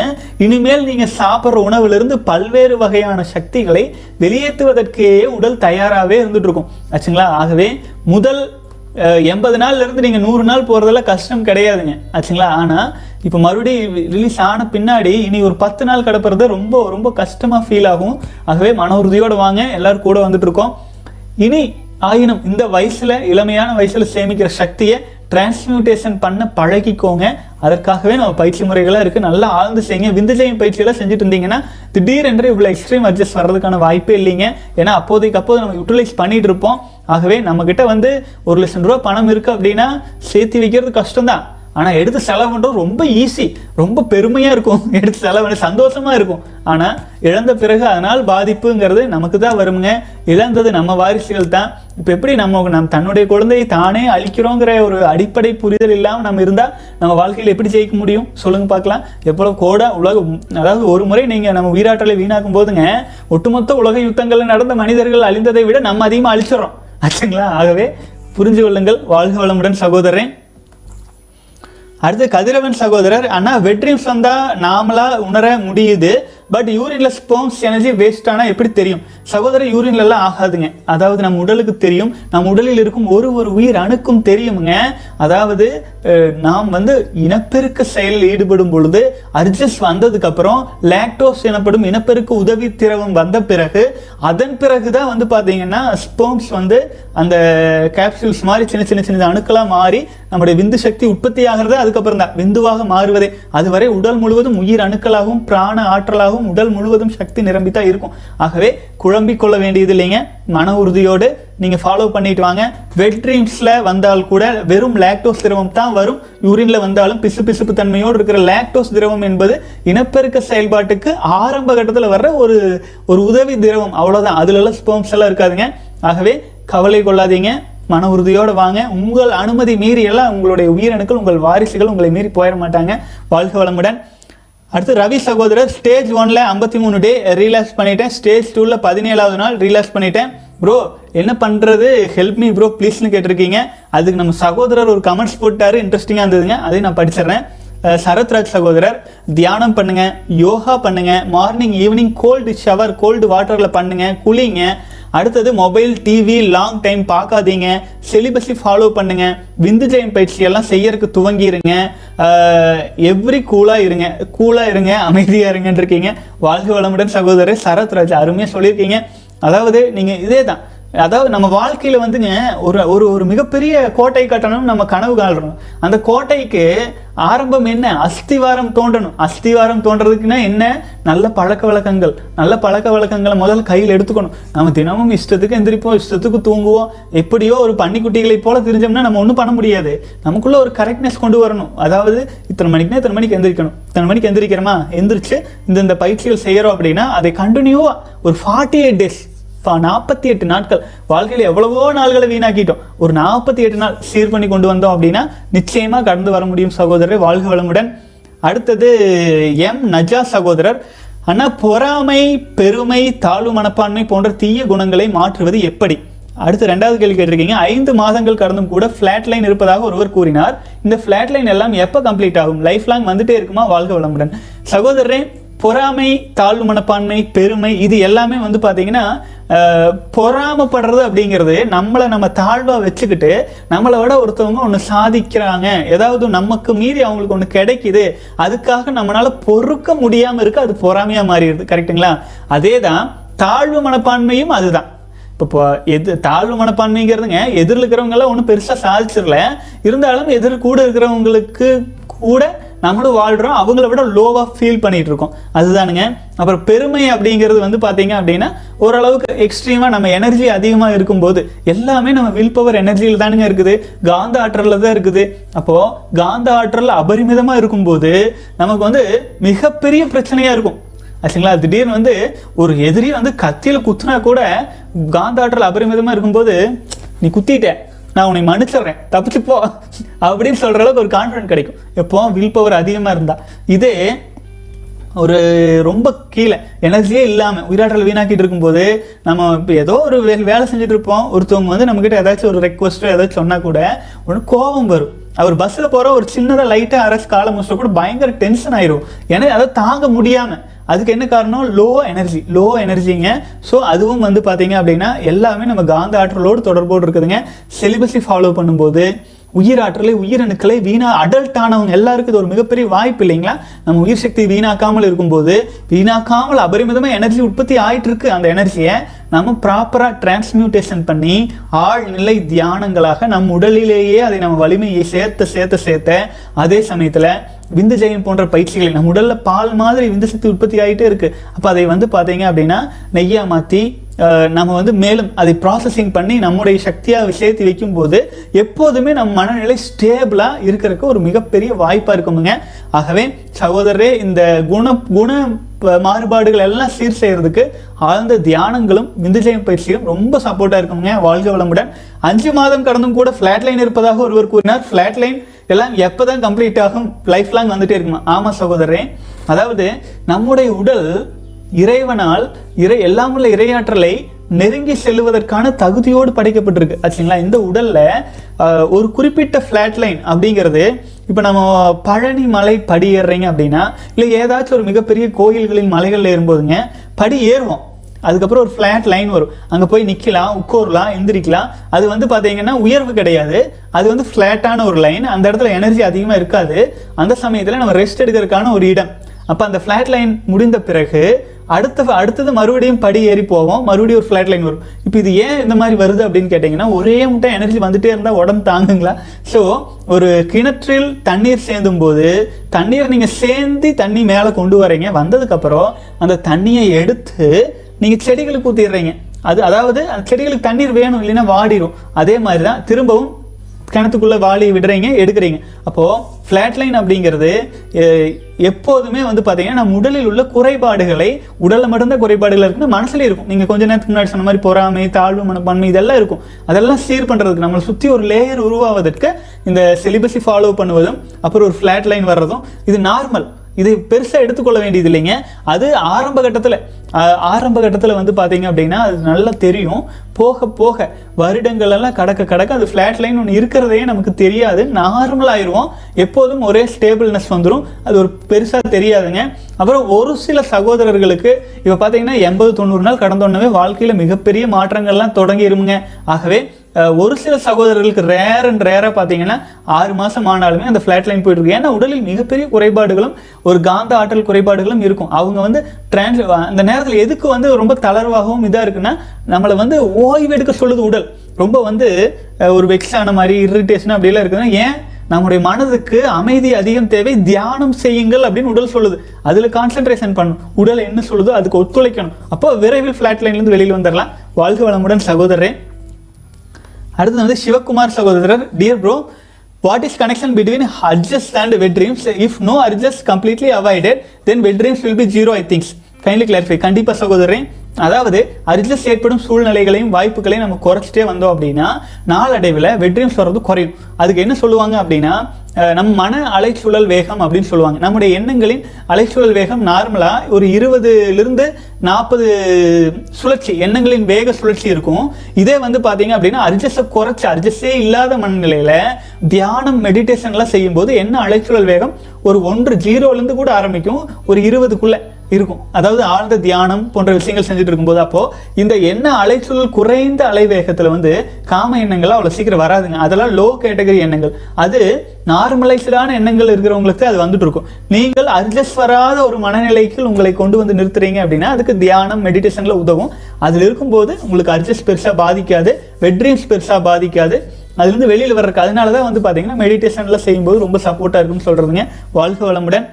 இனிமேல் நீங்கள் சாப்பிட்ற உணவுலேருந்து பல்வேறு வகையான சக்திகளை வெளியேற்றுவதற்கே உடல் தயாராகவே இருந்துட்டு இருக்கும் ஆச்சுங்களா? ஆகவே முதல் எண்பது நாள்லேருந்து நீங்கள் நூறு நாள் போகிறதெல்லாம் கஷ்டம் கிடையாதுங்க. ஆச்சுங்களா? ஆனால் இப்போ மறுபடியும் ரிலீஸ் ஆன பின்னாடி இனி ஒரு பத்து நாள் கிடப்புறது ரொம்ப ரொம்ப கஷ்டமாக ஃபீல் ஆகும். ஆகவே மன உறுதியோடு வாங்க. எல்லாரும் கூட வந்துட்டு இருக்கோம் இனி ஆயினும் இந்த வயசில் இளமையான வயசில் சேமிக்கிற சக்தியை டிரான்ஸ்மியூட்டேஷன் பண்ண பழகிக்கோங்க. அதற்காகவே நம்ம பயிற்சி முறைகளாக இருக்குது நல்லா ஆழ்ந்து செய்யுங்க. விந்துஜயம் பயிற்சியெல்லாம் செஞ்சுட்டு இருந்தீங்கன்னா திடீரென்று இவ்வளோ எக்ஸ்ட்ரீம் அட்ஜஸ்ட் வர்றதுக்கான வாய்ப்பே இல்லைங்க. ஏன்னா அப்போதைக்கு அப்போது நம்ம யூட்டிலைஸ் பண்ணிட்டு இருப்போம். ஆகவே நம்மக்கிட்ட வந்து ஒரு லட்சம் ரூபா பணம் இருக்குது அப்படின்னா சேர்த்து வைக்கிறது கஷ்டம்தான். ஆனால் எடுத்து செலவு பண்ணுறது ரொம்ப ஈஸி ரொம்ப பெருமையாக இருக்கும். <laughs> எடுத்து செலவு பண்ண சந்தோஷமாக இருக்கும். ஆனால் இழந்த பிறகு அதனால் பாதிப்புங்கிறது நமக்கு தான் வருங்க இழந்தது நம்ம வாரிசுகள் தான் இப்போ எப்படி நம்ம நம் தன்னுடைய குழந்தையை தானே அழிக்கிறோங்கிற ஒரு அடிப்படை புரிதல் இல்லாமல் நம்ம இருந்தால் நம்ம வாழ்க்கையில் எப்படி ஜெயிக்க முடியும்? சொல்லுங்க பார்க்கலாம். எவ்வளோ கோடா உலகம் அதாவது ஒரு முறை நீங்கள் நம்ம உயிராற்றலை வீணாக்கும் போதுங்க ஒட்டுமொத்த உலக யுத்தங்களில் நடந்த மனிதர்கள் அழிந்ததை விட நம்ம அதிகமாக அழிச்சிடறோம். ஆச்சுங்களா? ஆகவே புரிஞ்சு கொள்ளுங்கள். வாழ்க வளமுடன் சகோதரன் அடுத்து கதிரவன் சகோதரர் ஆனால் வெற்றி வந்தா நாமளா உணர முடியுது. பட் யூரின்ல ஸ்போம்ஸ் எனர்ஜி வேஸ்ட் ஆனால் எப்படி தெரியும்? சகோதரர் யூரின்லலாம் ஆகாதுங்க. அதாவது நம்ம உடலுக்கு தெரியும். நம் உடலில் இருக்கும் ஒரு ஒரு உயிர் அணுக்கும் தெரியுங்க. அதாவது நாம் வந்து இனப்பெருக்க செயலில் ஈடுபடும் பொழுது அர்ஜஸ் வந்ததுக்கு அப்புறம் லாக்டோஸ் எனப்படும் இனப்பெருக்க உதவி திரவம் வந்த பிறகு அதன் பிறகுதான் வந்து பார்த்தீங்கன்னா ஸ்போம்ஸ் வந்து அந்த கேப்சூல்ஸ் மாதிரி சின்ன சின்ன சின்ன அணுக்களாக மாறி நம்முடைய விந்து சக்தி உற்பத்தி ஆகிறது அதுக்கப்புறம் தான் விந்துவாக மாறுவதே. அதுவரை உடல் முழுவதும் உயிர் அணுக்களாகவும் பிராண ஆற்றலாகவும் உடல் முழுவதும் சக்தி நிரம்பி தான் இருக்கும். ஆகவே குழம்பிக் கொள்ள வேண்டியது இல்லைங்க. மன உறுதியோடு நீங்க ஃபாலோ பண்ணிட்டு வாங்க. வெட் ட்ரீம்ஸில் வந்தால் கூட வெறும் லாக்டோஸ் திரவம் தான் வரும். யூரின்ல வந்தாலும் பிசு பிசுப்பு தன்மையோடு இருக்கிற லாக்டோஸ் திரவம் என்பது இனப்பெருக்க செயல்பாட்டுக்கு ஆரம்ப கட்டத்தில் வர்ற ஒரு ஒரு உதவி திரவம். அவ்வளவுதான். அதுல ஸ்போம்ஸ் எல்லாம் இருக்காதுங்க. ஆகவே கவலை கொள்ளாதீங்க. மன உறுதியோடு வாங்க. உங்கள் அனுமதி மீறி எல்லாம் உங்களுடைய உயிரணுக்கள் உங்கள் வாரிசுகள் உங்களை மீறி போயிட மாட்டாங்க. வாழ்க வளமுடன். அடுத்து ரவி சகோதரர் ஸ்டேஜ் ஒன்ல ஐம்பத்தி மூணு டே ரீலாக்ஸ் பண்ணிட்டேன். ஸ்டேஜ் டூல பதினேழாவது நாள் ரீலாக்ஸ் பண்ணிட்டேன். ப்ரோ என்ன பண்றது? ஹெல்ப் மீ ப்ரோ ப்ளீஸ்னு கேட்டிருக்கீங்க. அதுக்கு நம்ம சகோதரர் ஒரு கமெண்ட்ஸ் போட்டாரு. இன்ட்ரெஸ்டிங்காக இருந்ததுங்க. அதையும் நான் படிச்சிடுறேன். சரத்ராஜ் சகோதரர் தியானம் பண்ணுங்க யோகா பண்ணுங்க morning evening cold shower cold வாட்டரில் பண்ணுங்க குளிங்க அடுத்தது மொபைல் டிவி லாங் டைம் பார்க்காதீங்க. சிலிபஸை ஃபாலோ பண்ணுங்க. விந்து ஜெயம் பயிற்சியெல்லாம் செய்யறதுக்கு துவங்கிருங்க. எவ்ரி கூலாக இருங்க. கூலாக இருங்க அமைதியா இருங்கன்னு இருக்கீங்க வாழ்க வளமுடன் சகோதரர் சரத்ராஜ். அருமையாக சொல்லியிருக்கீங்க. அதாவது நீங்கள் இதே தான் அதாவது நம்ம வாழ்க்கையில் வந்துங்க ஒரு ஒரு ஒரு மிகப்பெரிய கோட்டை கட்டணும் நம்ம கனவு காணுறோம் அந்த கோட்டைக்கு ஆரம்பம் என்ன? அஸ்திவாரம் தோன்றணும். அஸ்திவாரம் தோன்றதுக்குன்னா என்ன? நல்ல பழக்க வழக்கங்கள். நல்ல பழக்க வழக்கங்களை முதல்ல கையில் எடுத்துக்கணும். நம்ம தினமும் இஷ்டத்துக்கு எந்திரிப்போம் இஷ்டத்துக்கு தூங்குவோம். எப்படியோ ஒரு பன்னிக்குட்டிகளை போல தெரிஞ்சோம்னா நம்ம ஒன்றும் பண்ண முடியாது. நமக்குள்ள ஒரு கரெக்ட்னஸ் கொண்டு வரணும். அதாவது இத்தனை மணிக்குனா இத்தனை மணிக்கு எந்திரிக்கணும். இத்தனை மணிக்கு எந்திரிக்கிறோமா? எந்திரிச்சு இந்த இந்த பயிற்சிகள் செய்கிறோம் அப்படின்னா அதை கண்டினியூவாக ஒரு ஃபார்ட்டி எயிட் டேஸ் நாற்பத்தி எட்டு நாட்கள். வாழ்க்கையில் எவ்வளவோ நாள்களை வீணாக்கிட்டோம். ஒரு நாற்பத்தி எட்டு நாள் சீர் பண்ணி கொண்டு வந்தோம் அப்படின்னா நிச்சயமாக கடந்து வர முடியும் சகோதரர். வாழ்க வளமுடன். அடுத்தது எம். நஜா சகோதரர். ஆனால் பொறாமை பெருமை தாழ்வு மனப்பான்மை போன்ற தீய குணங்களை மாற்றுவது எப்படி? அடுத்து ரெண்டாவது கேள்வி கேட்டிருக்கீங்க. ஐந்து மாதங்கள் கடந்தும் கூட ஃப்ளாட் லைன் இருப்பதாக ஒருவர் கூறினார். இந்த ஃப்ளாட் லைன் எல்லாம் எப்போ கம்ப்ளீட் ஆகும்? லைஃப் லாங் வந்துட்டே இருக்குமா? வாழ்க வளமுடன். சகோதரரே பொறாமை தாழ்வு மனப்பான்மை பெருமை இது எல்லாமே வந்து பார்த்தீங்கன்னா பொறாமப்படுறது பொறாமைப்படுறது அப்படிங்கிறது நம்மளை நம்ம தாழ்வாக வச்சுக்கிட்டு நம்மளை விட ஒருத்தவங்க ஒன்று சாதிக்கிறாங்க. ஏதாவது நமக்கு மீறி அவங்களுக்கு ஒன்று கிடைக்குது. அதுக்காக நம்மளால் பொறுக்க முடியாமல் இருக்கு அது பொறாமையாக மாறிடுது. கரெக்ட்டுங்களா அதே தான் தாழ்வு மனப்பான்மையும் அதுதான். இப்போ எது தாழ்வு மனப்பான்மைங்கிறதுங்க எதிரில் இருக்கிறவங்கெல்லாம் ஒன்றும் பெருசாக சாதிச்சிடல. இருந்தாலும் எதிர் கூட இருக்கிறவங்களுக்கு கூட நம்மளும் வாழ்கிறோம் அவங்கள விட லோவாக ஃபீல் பண்ணிட்டு இருக்கோம் அதுதானுங்க. அப்புறம் பெருமை அப்படிங்கிறது வந்து பார்த்தீங்க அப்படின்னா ஓரளவுக்கு எக்ஸ்ட்ரீமாக நம்ம எனர்ஜி அதிகமாக இருக்கும்போது எல்லாமே நம்ம வில் பவர் எனர்ஜியில் தானுங்க இருக்குது. காந்த ஆற்றலில் தான் இருக்குது. அப்போது காந்த ஆற்றல் அபரிமிதமாக இருக்கும்போது நமக்கு வந்து மிகப்பெரிய பிரச்சனையாக இருக்கும். ஆச்சுங்களா? திடீர்னு வந்து ஒரு எதிரி வந்து கத்தியில் குத்துனா கூட காந்த ஆற்றல் அபரிமிதமாக இருக்கும்போது நீ குத்திட்ட. நான் உன்னை மன்னிச்சிடுறேன். தப்பிச்சுப்போ அப்படின்னு சொல்கிற அளவுக்கு ஒரு கான்ஃபிடன்ட் கிடைக்கும். எப்போ வில் பவர் அதிகமாக இருந்தால் இதே ஒரு ரொம்ப கீழே எனர்ஜியே இல்லாமல் உயிராற்றல் வீணாக்கிட்டு இருக்கும்போது நம்ம இப்போ ஏதோ ஒரு வே வேலை செஞ்சுட்டு இருப்போம். ஒருத்தவங்க வந்து நம்மக்கிட்ட ஏதாச்சும் ஒரு ரெக்வஸ்ட்டோ ஏதாச்சும் சொன்னால் கூட ஒன்று கோபம் வரும். அவர் பஸ்ஸில் போகிற ஒரு சின்னதாக லைட்டாக அரசு காலை முடிச்சா கூட பயங்கர டென்ஷன் ஆயிரும். ஏன்னா அதை தாங்க முடியாமல் அதுக்கு என்ன காரணம்? லோ எனர்ஜி லோ எனர்ஜிங்க ஸோ அதுவும் வந்து பார்த்தீங்க அப்படின்னா எல்லாமே நம்ம காந்த ஆற்றலோடு தொடர்போடு இருக்குதுங்க. செலிபஸை ஃபாலோ பண்ணும்போது உயிராற்றலை உயிரணுக்களை வீணா அடல்ட் ஆனவங்க எல்லாருக்கும் இது ஒரு மிகப்பெரிய வாய்ப்பு இல்லைங்களா? நம்ம உயிர் சக்தி வீணாக்காமல் இருக்கும்போது வீணாக்காமல் அபரிமிதமாக எனர்ஜி உற்பத்தி ஆயிட்டு இருக்கு அந்த எனர்ஜியை நம்ம ப்ராப்பராக டிரான்ஸ்மியூட்டேஷன் பண்ணி ஆழ்நிலை தியானங்களாக நம் உடலிலேயே அதை நம்ம வலிமையை சேர்த்து சேர்த்து சேர்த்த அதே சமயத்தில் விந்து ஜெயம் போன்ற பயிற்சிகளை நம்ம உடலில் பால் மாதிரி விந்து சக்தி உற்பத்தி ஆகிட்டே இருக்குது அப்போ அதை வந்து பார்த்தீங்க அப்படின்னா நெய்யா மாற்றி நம்ம வந்து மேலும் அதை ப்ராசஸிங் பண்ணி நம்முடைய சக்தியாக சேர்த்து வைக்கும்போது எப்போதுமே நம் மனநிலை ஸ்டேபிளாக இருக்கிறதுக்கு ஒரு மிகப்பெரிய வாய்ப்பாக இருக்குமுங்க. ஆகவே சகோதரரே இந்த குண குண ப- மாறுபாடுகள் எல்லாம் சீர் செய்யறதுக்கு ஆழ்ந்த தியானங்களும் விந்துஜயம் பயிற்சியும் ரொம்ப சப்போர்ட்டாக இருக்குங்க வாழ்க வளமுடன். அஞ்சு மாதம் கடந்தும் கூட ஃப்ளாட் லைன் இருப்பதாக ஒருவர் கூறினார். ஃப்ளாட் லைன் எல்லாம் எப்போ தான் கம்ப்ளீட் ஆகும் லைஃப் லாங் வந்துட்டே இருக்குமா? ஆமா சகோதரே அதாவது நம்முடைய உடல் இறைவனால் இறை எல்லாம் உள்ள இரையாற்றலை நெருங்கி செல்லுவதற்கான தகுதியோடு படைக்கப்பட்டிருக்கு. ஆச்சுங்களா? இந்த உடல்ல ஒரு குறிப்பிட்ட ஃப்ளாட் லைன் அப்படிங்கிறது இப்போ நம்ம பழனி மலை படி ஏறுறீங்க அப்படின்னா இல்லை ஏதாச்சும் ஒரு மிகப்பெரிய கோயில்களின் மலைகளில் ஏறும்போதுங்க படி ஏறுவோம். அதுக்கப்புறம் ஒரு ஃப்ளாட் லைன் வரும். அங்கே போய் நிற்கலாம் உட்காரலாம் எந்திரிக்கலாம். அது வந்து பார்த்தீங்கன்னா உயர்வு கிடையாது. அது வந்து ஃப்ளாட்டான ஒரு லைன் அந்த இடத்துல எனர்ஜி அதிகமாக இருக்காது. அந்த சமயத்தில் நம்ம ரெஸ்ட் எடுக்கிறதுக்கான ஒரு இடம். அப்போ அந்த ஃப்ளாட் லைன் முடிந்த பிறகு அடுத்த அடுத்தது மறுபடியும் படி ஏறி போவோம். மறுபடியும் ஒரு ஃப்ளாட் லைன் வரும். இப்போ இது ஏன் இந்த மாதிரி வருது அப்படின்னு கேட்டிங்கன்னா ஒரே முட்டை எனர்ஜி வந்துட்டே இருந்தால் உடம்பு தாங்குங்களா? ஸோ ஒரு கிணற்றில் தண்ணீர் சேர்ந்தும் போது தண்ணீர் நீங்கள் சேர்ந்து தண்ணி மேலே கொண்டு வரீங்க. வந்ததுக்கப்புறம் அந்த தண்ணியை எடுத்து நீங்கள் செடிகளுக்கு ஊற்றிடுறீங்க அது அதாவது அந்த செடிகளுக்கு தண்ணீர் வேணும் இல்லைன்னா வாடிடும் அதே மாதிரி தான் திரும்பவும் கிணத்துக்குள்ளே வாளி விடுறீங்க எடுக்கிறீங்க. அப்போது ஃப்ளாட்லைன் அப்படிங்கிறது எப்போதுமே வந்து பார்த்தீங்கன்னா நம்ம உடலில் உள்ள குறைபாடுகளை உடல்ல மட்டும்தான் குறைபாடுகள் இருக்குன்னு மனசில் இருக்கும். நீங்கள் கொஞ்ச நேரத்துக்கு முன்னாடி சொன்ன மாதிரி பொறாமை தாழ்வு மனப்பான்மை இதெல்லாம் இருக்கும். அதெல்லாம் சீர் பண்ணுறதுக்கு நம்மளை சுற்றி ஒரு லேயர் உருவாவதற்கு இந்த சிலிபஸை ஃபாலோ பண்ணுவதும் அப்புறம் ஒரு ஃப்ளாட் லைன் வர்றதும் இது நார்மல் இது பெருசாக எடுத்துக்கொள்ள வேண்டியது இல்லைங்க. அது ஆரம்ப கட்டத்தில் ஆரம்ப கட்டத்தில் வந்து பார்த்தீங்க அப்படின்னா அது நல்லா தெரியும். போக போக வருடங்கள் எல்லாம் கடக்க கடக்க அது ஃப்ளாட் லைன் ஒன்று இருக்கிறதே நமக்கு தெரியாது. நார்மலாகிடுவோம் எப்போதும் ஒரே ஸ்டேபிள்னஸ் வந்துடும் அது ஒரு பெருசாக தெரியாதுங்க. அப்புறம் ஒரு சில சகோதரர்களுக்கு இப்போ பார்த்தீங்கன்னா எண்பது தொண்ணூறு நாள் கடந்தோடனே வாழ்க்கையில் மிகப்பெரிய மாற்றங்கள்லாம் தொடங்கிருமுங்க. ஆகவே ஒரு சில சகோதரர்களுக்கு ரேர் அண்ட் ரேராக பார்த்தீங்கன்னா ஆறு மாதம் ஆனாலுமே அந்த ஃப்ளாட் லைன் போயிட்டுருக்கு ஏன்னா உடலில் மிகப்பெரிய குறைபாடுகளும் ஒரு காந்த ஆற்றல் குறைபாடுகளும் இருக்கும். அவங்க வந்து டிரான்ஸ் அந்த நேரத்தில் எதுக்கு வந்து ரொம்ப தளர்வாகவும் இதாக இருக்குன்னா நம்மளை வந்து ஓய்வு எடுக்க சொல்லுது உடல். ரொம்ப வந்து ஒரு வெக்ஸ் ஆன மாதிரி இரிட்டேஷன் அப்படிலாம் இருக்குதுன்னா ஏன்? நம்முடைய மனதுக்கு அமைதி அதிகம் தேவை தியானம் செய்யுங்கள் அப்படின்னு உடல் சொல்லுது. அதுல கான்சென்ட்ரேஷன் பண்ணும் உடல் என்ன சொல்லுதோ அதுக்கு ஒத்துழைக்கணும். அப்போ விரைவில் ஃபிளாட் லைன்ல இருந்து வெளியில் வந்துடலாம் வாழ்க வளமுடன் சகோதரரே. அடுத்து வந்து சிவகுமார் சகோதரர். Dear bro what is connection between adjust and wet dreams if no adjust completely avoided then wet dreams will be zero I things kindly clarify கண்டிப்பாக சகோதரன் அதாவது அரிஜஸ் ஏற்படும் சூழ்நிலைகளையும் வாய்ப்புகளையும் நம்ம குறைச்சிட்டே வந்தோம் அப்படின்னா நாளடைவில் வெற்றியும் சொல்கிறது குறையும். அதுக்கு என்ன சொல்லுவாங்க அப்படின்னா நம் மன அலைச்சூழல் வேகம் அப்படின்னு சொல்லுவாங்க. நம்முடைய எண்ணங்களின் அலைச்சூழல் வேகம் நார்மலாக ஒரு இருபதுலேருந்து நாற்பது சுழற்சி எண்ணங்களின் வேக சுழற்சி இருக்கும். இதே வந்து பார்த்தீங்க அப்படின்னா அர்ஜஸ்ட்டை குறைச்சி அர்ஜஸ்டே இல்லாத மனநிலையில் தியானம் மெடிடேஷன்லாம் செய்யும்போது என்ன அலைச்சூழல் வேகம்? ஒரு ஒன்று ஜீரோலேருந்து கூட ஆரம்பிக்கும். ஒரு இருபதுக்குள்ளே. இருக்கும். அதாவது ஆழ்ந்த தியானம் போன்ற விஷயங்கள் செஞ்சுட்டு இருக்கும்போது அப்போ இந்த எண்ண அலைச்சூழல் குறைந்த அலைவேகத்தில் வந்து காம எண்ணங்கள் அவ்வளோ சீக்கிரம் வராதுங்க. அதெல்லாம் லோ கேட்டகரி எண்ணங்கள். அது நார்மலைஸ்டான எண்ணங்கள் இருக்கிறவங்களுக்கு அது வந்துட்டு இருக்கும். நீங்கள் அட்ஜஸ்ட் வராத ஒரு மனநிலைக்கு உங்களை கொண்டு வந்து நிறுத்துறீங்க அப்படின்னா அதுக்கு தியானம் மெடிடேஷன்ல உதவும். அதில் இருக்கும்போது உங்களுக்கு அட்ஜஸ்ட் பெருசாக பாதிக்காது. வெட்ரீம்ஸ் பெருசாக பாதிக்காது. அதுலேருந்து வெளியில் வர்றதுக்கு அதனால தான் வந்து பார்த்தீங்கன்னா மெடிடேஷனில் செய்யும்போது ரொம்ப சப்போர்ட்டாக இருக்குன்னு சொல்கிறதுங்க வாழ்க வளமுடன்.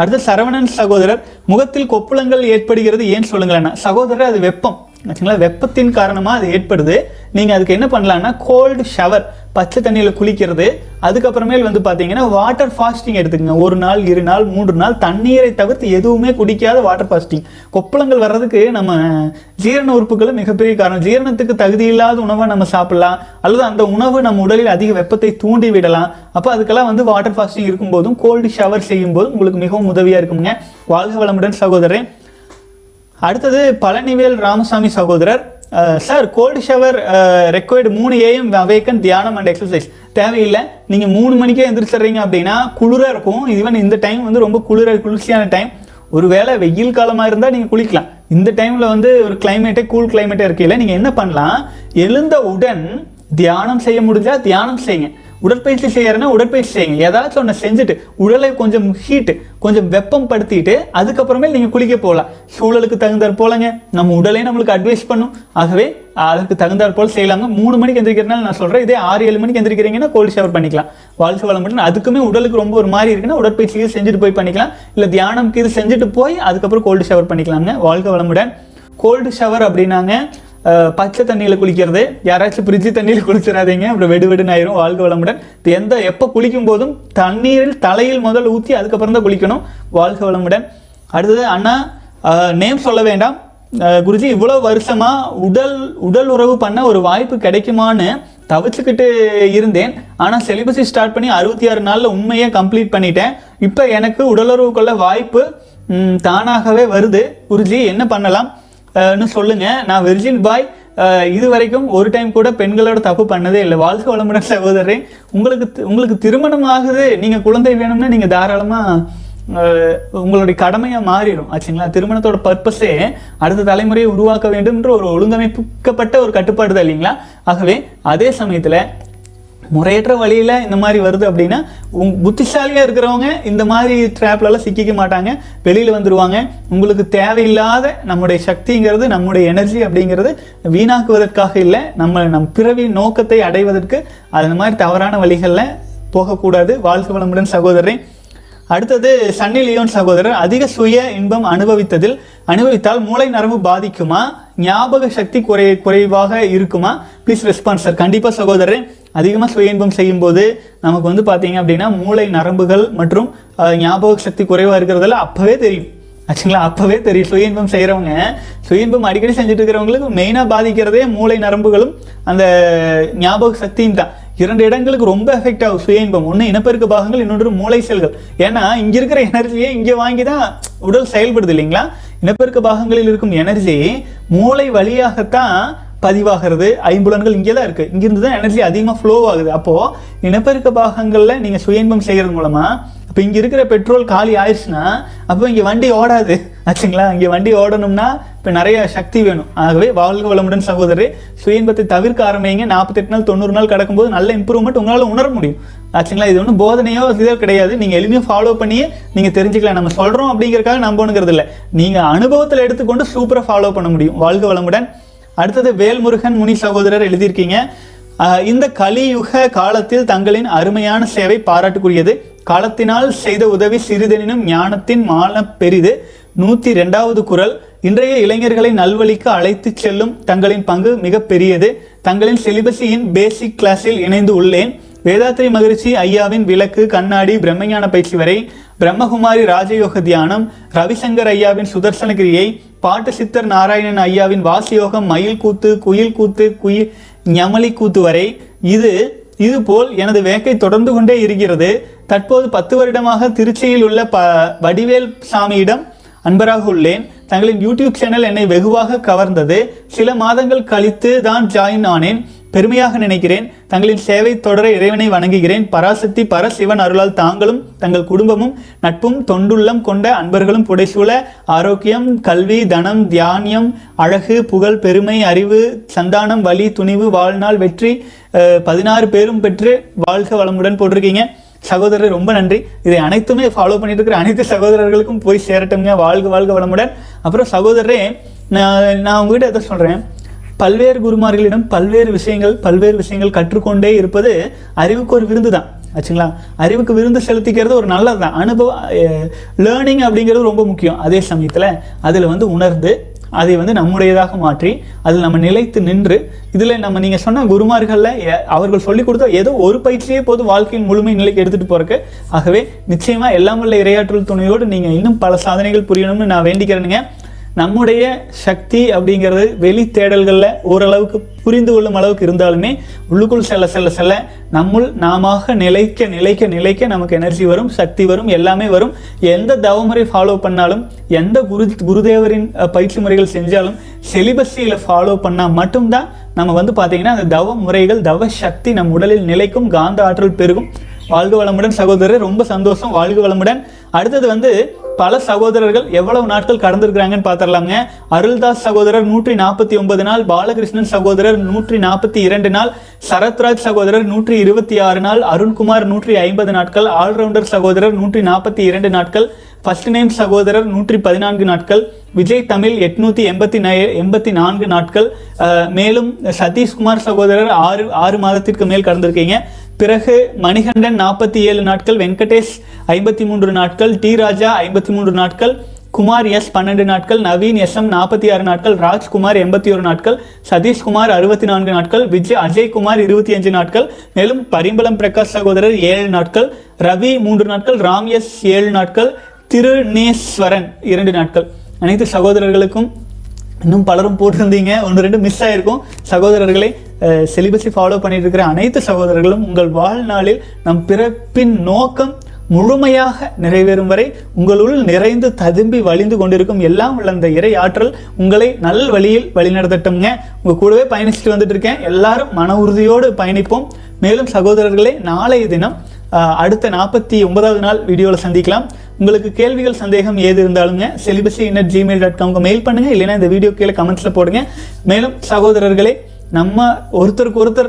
அடுத்து சரவணன் சகோதரர் முகத்தில் கொப்புளங்கள் ஏற்படுகிறது ஏன் சொல்லுங்களேன்னா சகோதரர் அது வெப்பம். ஆச்சுங்களா வெப்பத்தின் காரணமாக அது ஏற்படுது. நீங்கள் அதுக்கு என்ன பண்ணலான்னா கோல்டு ஷவர் பச்சை தண்ணியில் குளிக்கிறது. அதுக்கப்புறமேல் வந்து பார்த்தீங்கன்னா வாட்டர் ஃபாஸ்டிங் எடுத்துக்கங்க. ஒரு நாள் இரு நாள் மூன்று நாள் தண்ணீரை தவிர்த்து எதுவுமே குடிக்காத வாட்டர் ஃபாஸ்டிங் கொப்பளங்கள் வர்றதுக்கு நம்ம ஜீரண உறுப்புகளும் மிகப்பெரிய காரணம். ஜீரணத்துக்கு தகுதி இல்லாத உணவை நம்ம சாப்பிடலாம். அல்லது அந்த உணவு நம்ம உடலில் அதிக வெப்பத்தை தூண்டி விடலாம். அப்போ அதுக்கெல்லாம் வந்து வாட்டர் ஃபாஸ்டிங் இருக்கும்போதும் கோல்டு ஷவர் செய்யும் போதும் உங்களுக்கு மிகவும் உதவியாக இருக்குங்க வாழ்க வளமுடன் சகோதரன் அடுத்தது பழனிவேல் ராமசாமி சகோதரர். சார் கோல்டு ஷவர் ரெக்வயர்டு மூணு ஏஎம் அவேக்கன் தியானம் அண்ட் எக்ஸசைஸ் தேவையில்லை. நீங்கள் மூணு மணிக்கே எந்திரிச்சிடுறீங்க அப்படின்னா குளிராக இருக்கும். ஈவன் இந்த டைம் வந்து ரொம்ப குளிர குளிர்ச்சியான டைம் ஒருவேளை வெயில் காலமாக இருந்தால் நீங்கள் குளிக்கலாம். இந்த டைமில் வந்து ஒரு கிளைமேட்டே கூல் கிளைமேட்டே இருக்கையில் நீங்கள் என்ன பண்ணலாம்? எழுந்த உடன் தியானம் செய்ய முடிஞ்சால் தியானம் செய்யுங்க. உடற்பயிற்சி செய்யறேன்னா உடற்பயிற்சி செய்யுங்க. ஏதாச்சும் ஒன்று செஞ்சுட்டு உடலை கொஞ்சம் ஹீட்டு கொஞ்சம் வெப்பம் படுத்திட்டு அதுக்கப்புறமே நீங்கள் குளிக்க போகலாம். சூழலுக்கு தகுந்தாற் போலங்க. நம்ம உடலே நம்மளுக்கு அட்வைஸ் பண்ணும். ஆகவே அதற்கு தகுந்தாற் போல் செய்யலாங்க. மூணு மணிக்கு எந்திரிக்கிறனால நான் சொல்கிறேன் இதே ஆறு ஏழு மணிக்கு எந்திரிக்கிறீங்கன்னா கோல்டு ஷவர் பண்ணிக்கலாம். வாழ்க்கை வளம் மட்டும் அதுக்குமே உடலுக்கு ரொம்ப ஒரு மாதிரி இருக்குன்னா உடற்பயிற்சி செஞ்சுட்டு போய் பண்ணிக்கலாம். இல்லை தியானம் இது செஞ்சுட்டு போய் அதுக்கப்புறம் கோல்டு ஷவர் பண்ணிக்கலாங்க வாழ்க்கை வளமுடன். கோல்டு ஷவர் அப்படின்னாங்க பச்சை தண்ணியில் குளிக்கிறது. யாராச்சும் ஃப்ரிட்ஜு தண்ணியில் குளிச்சிடாதீங்க. அப்புறம் வெடு வெடுன்னு ஆயிரும் வாழ்க வளமுடன். எந்த எப்போ குளிக்கும் போதும் தண்ணீரில் தலையில் முதல் ஊற்றி அதுக்கப்புறம் தான் குளிக்கணும். வாழ்க வளமுடன். அடுத்தது அண்ணா நேம் சொல்ல வேண்டாம். குருஜி இவ்வளோ வருஷமா உடல் உடல் உறவு பண்ண ஒரு வாய்ப்பு கிடைக்குமான்னு தவிச்சுக்கிட்டு இருந்தேன். ஆனால் சிலிபஸை ஸ்டார்ட் பண்ணி அறுபத்தி ஆறு நாளில் உண்மையை கம்ப்ளீட் பண்ணிட்டேன். இப்போ எனக்கு உடலுறவுக்குள்ள கொள்ள வாய்ப்பு தானாகவே வருது. குருஜி என்ன பண்ணலாம்? ன்னு சொல்லுங்க. நான் வெர்ஜின் பாய் இது வரைக்கும் ஒரு டைம் கூட பெண்களோட தப்பு பண்ணதே இல்லை. வாழ்க்கை வளமுடன் சகோதரரே. உங்களுக்கு உங்களுக்கு திருமணம் ஆகுது நீங்கள் குழந்தை வேணும்னா நீங்கள் தாராளமாக உங்களுடைய கடமையாக மாறிடும். ஆச்சுங்களா? திருமணத்தோட பர்பஸே அடுத்த தலைமுறையை உருவாக்க வேண்டும்ன்ற ஒரு ஒழுங்கமைக்கப்பட்ட ஒரு கட்டுப்பாடு தான் இல்லைங்களா? ஆகவே அதே சமயத்தில் முறையற்ற வழியில் இந்த மாதிரி வருது அப்படின்னா உங் புத்திசாலியாக இருக்கிறவங்க இந்த மாதிரி ட்ராப்லலாம் சிக்கிக்க மாட்டாங்க. வெளியில் வந்துடுவாங்க உங்களுக்கு தேவையில்லாத நம்முடைய சக்திங்கிறது நம்முடைய எனர்ஜி அப்படிங்கிறது வீணாக்குவதற்காக இல்லை. நம்ம நம் பிறவி நோக்கத்தை அடைவதற்கு அது மாதிரி தவறான வழிகளில் போகக்கூடாது. வாழ்க்கை வளமுடன் சகோதரரை. அடுத்தது சன்னி லியோன் சகோதரர் அதிக சுய இன்பம் அனுபவித்ததில் அனுபவித்தால் மூளை நரம்பு பாதிக்குமா? ஞாபக சக்தி குறை குறைவாக இருக்குமா? ப்ளீஸ் ரெஸ்பான்ஸ் சார் கண்டிப்பாக சகோதரர் அதிகமாக சுய இன்பம் செய்யும்போது நமக்கு வந்து பார்த்தீங்க அப்படின்னா மூளை நரம்புகள் மற்றும் ஞாபக சக்தி குறைவாக இருக்கிறதுல அப்போவே தெரியும். ஆச்சுங்களா? அப்போவே தெரியும். சுய இன்பம் செய்கிறவங்க சுய இன்பம் அடிக்கடி செஞ்சுட்டு இருக்கிறவங்களுக்கு மெயினாக பாதிக்கிறதே மூளை நரம்புகளும் அந்த ஞாபக சக்தியும் தான். இரண்டு இடங்களுக்கு ரொம்ப எஃபெக்ட் ஆகும் சுய இன்பம். ஒன்று இனப்பெருக்க பாகங்கள் இன்னொன்று மூளை செல்கள். ஏன்னா இங்கே இருக்கிற எனர்ஜியை இங்கே வாங்கி தான் உடல் செயல்படுது இல்லைங்களா? இனப்பெருக்க பாகங்களில் இருக்கும் எனர்ஜி மூளை வழியாகத்தான் பதிவாகிறது. ஐம்புலன்கள் இங்கே தான் இருக்குது இங்கிருந்து தான் எனர்ஜி அதிகமாக ஃப்ளோ ஆகுது. அப்போது இனப்பெருக்க பாகங்களில் நீங்கள் சுய இன்பம் செய்கிறது மூலமாக அப்போ இங்கே இருக்கிற பெட்ரோல் காலி ஆயிடுச்சுன்னா அப்போ இங்கே வண்டி ஓடாது. ஆச்சுங்களா? இங்கே வண்டி ஓடணும்னா இப்போ நிறைய சக்தி வேணும். ஆகவே வாழ்க வளமுடன் சகோதரரே சுய இன்பத்தை தவிர்க்க ஆரம்பிங்க. நாற்பத்தெட்டு நாள் தொண்ணூறு நாள் கடக்கும்போது நல்ல இம்ப்ரூவ்மெண்ட் உங்களால் உணர முடியும். ஆச்சுங்களா? இது ஒன்றும் போதனையோ இதோ கிடையாது. நீங்கள் எளிமையாக ஃபாலோ பண்ணியே நீங்கள் தெரிஞ்சுக்கலாம். நம்ம சொல்கிறோம் அப்படிங்கிறக்காக நம்பணுங்கிறது இல்லை நீங்கள் அனுபவத்தில் எடுத்துக்கொண்டு சூப்பராக ஃபாலோ பண்ண முடியும். வாழ்க வளமுடன். அடுத்தது வேல்முருகன் முனி சகோதரர் எழுதியிருக்கீங்க. இந்த கலியுக காலத்தில் தங்களின் அருமையான சேவை பாராட்டுக்குரியது. காலத்தினால் செய்த உதவி சிறிதெனினும் ஞானத்தின் மான பெரிது. நூற்றி ரெண்டாவது குரல் இன்றைய இளைஞர்களை நல்வழிக்கு அழைத்து செல்லும் தங்களின் பங்கு மிக பெரியது தங்களின் செலிபஸியின் பேசிக் கிளாஸில் இணைந்து உள்ளேன். வேதாத்ரி மகிழ்ச்சி ஐயாவின் விளக்கு கண்ணாடி பிரம்மஞான பயிற்சி வரை பிரம்மகுமாரி ராஜயோக தியானம் ரவிசங்கர் ஐயாவின் சுதர்சன கிரியை பாட்டு சித்தர் நாராயணன் ஐயாவின் வாசியோகம் மயில் கூத்து குயில் கூத்து குயில் ஞமலி கூத்து வரை இது இதுபோல் எனது வேக்கை தொடர்ந்து கொண்டே இருக்கிறது. தற்போது பத்து வருடமாக திருச்சியில் உள்ள ப வடிவேல் சாமியிடம் அன்பராக உள்ளேன். தங்களின் யூடியூப் சேனல் என்னை வெகுவாக கவர்ந்தது. சில மாதங்கள் கழித்து தான் ஜாயின் ஆனேன். பெருமையாக நினைக்கிறேன். தங்களின் சேவை தொடர இறைவனை வணங்குகிறேன். பராசக்தி பரசிவன் அருளால் தாங்களும் தங்கள் குடும்பமும் நட்பும் தொண்டுள்ளம் கொண்ட அன்பர்களும் புடைசூழ ஆரோக்கியம் கல்வி தனம் தியானியம் அழகு புகழ் பெருமை அறிவு சந்தானம் வலி துணிவு வாழ்நாள் வெற்றி பதினாறு பேரும் பெற்று வாழ்க வளமுடன் போட்டிருக்கீங்க. சகோதரர் ரொம்ப நன்றி. இதை அனைத்துமே ஃபாலோ பண்ணிட்டு இருக்கிற அனைத்து சகோதரர்களுக்கும் போய் சேரட்டும்ங்க. வாழ்க வாழ்க வளமுடன். அப்புறம் சகோதரரே நான் நான் உங்ககிட்ட எதை சொல்கிறேன் பல்வேறு குருமார்களிடம் பல்வேறு விஷயங்கள் பல்வேறு விஷயங்கள் கற்றுக்கொண்டே இருப்பது அறிவுக்கு ஒரு விருந்து தான். ஆச்சுங்களா? அறிவுக்கு விருந்து செலுத்திக்கிறது ஒரு நல்லது தான் அனுபவம் லேர்னிங் அப்படிங்கிறது ரொம்ப முக்கியம். அதே சமயத்தில் அதில் வந்து உணர்ந்து அதை வந்து நம்முடையதாக மாற்றி அதில் நம்ம நிலைத்து நின்று இதில் நம்ம நீங்கள் சொன்ன குருமார்களில் அவர்கள் சொல்லிக் கொடுத்த ஏதோ ஒரு பயிற்சியே போது வாழ்க்கையின் முழுமை நிலைக்கு எடுத்துகிட்டு போகிறக்கு ஆகவே நிச்சயமாக எல்லாம் உள்ள இரையாற்றல் துணையோடு நீங்கள் இன்னும் பல சாதனைகள் புரியணும்னு நான் வேண்டிக்கிறேனுங்க. நம்முடைய சக்தி அப்படிங்கிறது வெளி தேடல்களில் ஓரளவுக்கு புரிந்து கொள்ளும் அளவுக்கு இருந்தாலுமே உள்ளுக்குள் செல்ல செல்ல செல்ல நம்முள் நாமாக நிலைக்க நிலைக்க நிலைக்க நமக்கு எனர்ஜி வரும் சக்தி வரும் எல்லாமே வரும். எந்த தவமுறை ஃபாலோ பண்ணாலும் எந்த குரு குருதேவரின் பயிற்சி முறைகள் செஞ்சாலும் செலிபஸியில் ஃபாலோ பண்ணால் மட்டும்தான் நம்ம வந்து பார்த்தீங்கன்னா அந்த தவ முறைகள் தவ சக்தி நம் உடலில் நிலைக்கும் காந்த ஆற்றல் பெருகும். வாழ்க வளமுடன் சகோதரர் ரொம்ப சந்தோஷம். வாழ்க வளமுடன். அடுத்தது வந்து பல சகோதரர்கள் எவ்வளவு நாட்கள் கடந்திருக்கிறாங்கன்னு பார்த்துடலாங்க அருள்தாஸ் சகோதரர் நூற்றி நாற்பத்தி ஒன்பது நாள் பாலகிருஷ்ணன் சகோதரர் நூற்றி நாற்பத்தி இரண்டு நாள் சரத்ராஜ் சகோதரர் நூற்றி இருபத்தி ஆறு நாள் அருண்குமார் நூற்றி ஐம்பது நாட்கள் ஆல்ரவுண்டர் சகோதரர் நூற்றி நாற்பத்தி இரண்டு நாட்கள் ஃபர்ஸ்ட் நேம் சகோதரர் நூற்றி பதினான்கு நாட்கள் விஜய் தமிழ் எட்நூத்தி எண்பத்தி எண்பத்தி நான்கு நாட்கள் மேலும் சதீஷ்குமார் சகோதரர் ஆறு ஆறு மாதத்திற்கு மேல் கடந்திருக்கீங்க. பிறகு மணிகண்டன் நாற்பத்தி ஏழு நாட்கள் வெங்கடேஷ் ஐம்பத்தி மூன்று நாட்கள் டி ராஜா ஐம்பத்தி மூன்று நாட்கள் குமார் எஸ் பன்னெண்டு நாட்கள் நவீன் எஸ் எம் நாற்பத்தி ஆறு நாட்கள் ராஜ்குமார் எண்பத்தி ஒரு நாட்கள் சதீஷ்குமார் அறுபத்தி நான்கு நாட்கள் விஜய் அஜய்குமார் இருபத்தி அஞ்சு நாட்கள் மேலும் பரிம்பளம் பிரகாஷ் சகோதரர் ஏழு நாட்கள் ரவி மூன்று நாட்கள் ராம் எஸ் ஏழு நாட்கள் திருநேஸ்வரன் இரண்டு நாட்கள். அனைத்து சகோதரர்களுக்கும் இன்னும் பலரும் போட்டிருந்தீங்க. ஒன்று ரெண்டு மிஸ் ஆயிருக்கும். சகோதரர்களை செலிபஸை ஃபாலோ பண்ணிட்டு இருக்கிற அனைத்து சகோதரர்களும் உங்கள் வாழ்நாளில் நம் பிறப்பின் நோக்கம் முழுமையாக நிறைவேறும் வரை உங்களுள் நிறைந்து ததும்பி வழிந்து கொண்டிருக்கும் எல்லாம் உள்ள அந்த இறை ஆற்றல் உங்களை நல் வழியில் வழிநடத்தட்டும்ங்க. உங்க கூடவே பயணிச்சுட்டு வந்துட்டு இருக்கேன் எல்லாரும் மன உறுதியோடு பயணிப்போம். மேலும் சகோதரர்களே நாளைய தினம் அடுத்த நாற்பத்தி ஒன்பதாவது நாள் வீடியோவில் சந்திக்கலாம். உங்களுக்கு கேள்விகள் சந்தேகம் ஏது இருந்தாலுங்க செலிபஸி இன்னட் ஜிமெயில் டாட் காம்க்கு மெயில் பண்ணுங்கள் இல்லைன்னா இந்த வீடியோ கீழே கமெண்ட்ஸில் போடுங்க. மேலும் சகோதரர்களே நம்ம ஒருத்தருக்கு ஒருத்தர்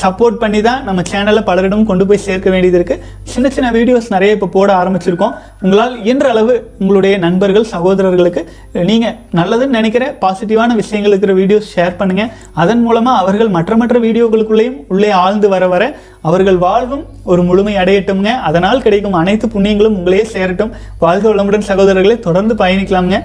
சப்போர்ட் பண்ணி தான் நம்ம சேனலை பலரிடமும் கொண்டு போய் சேர்க்க வேண்டியது இருக்குது சின்ன சின்ன வீடியோஸ் நிறைய இப்போ போட ஆரம்பிச்சிருக்கோம். உங்களால் இயன்ற அளவு உங்களுடைய நண்பர்கள் சகோதரர்களுக்கு நீங்கள் நல்லதுன்னு நினைக்கிற பாசிட்டிவான விஷயங்கள் இருக்கிற வீடியோஸ் ஷேர் பண்ணுங்கள் அதன் மூலமாக அவர்கள் மற்ற மற்ற வீடியோக்களுக்குள்ளேயும் உள்ளே ஆழ்ந்து வர வர அவர்கள் வாழ்வும் ஒரு முழுமை அடையட்டும்ங்க. அதனால் கிடைக்கும் அனைத்து புண்ணியங்களும் உங்களையே சேரட்டும். வாழ்க வளமுடன் சகோதரர்களை தொடர்ந்து பயணிக்கலாம்ங்க.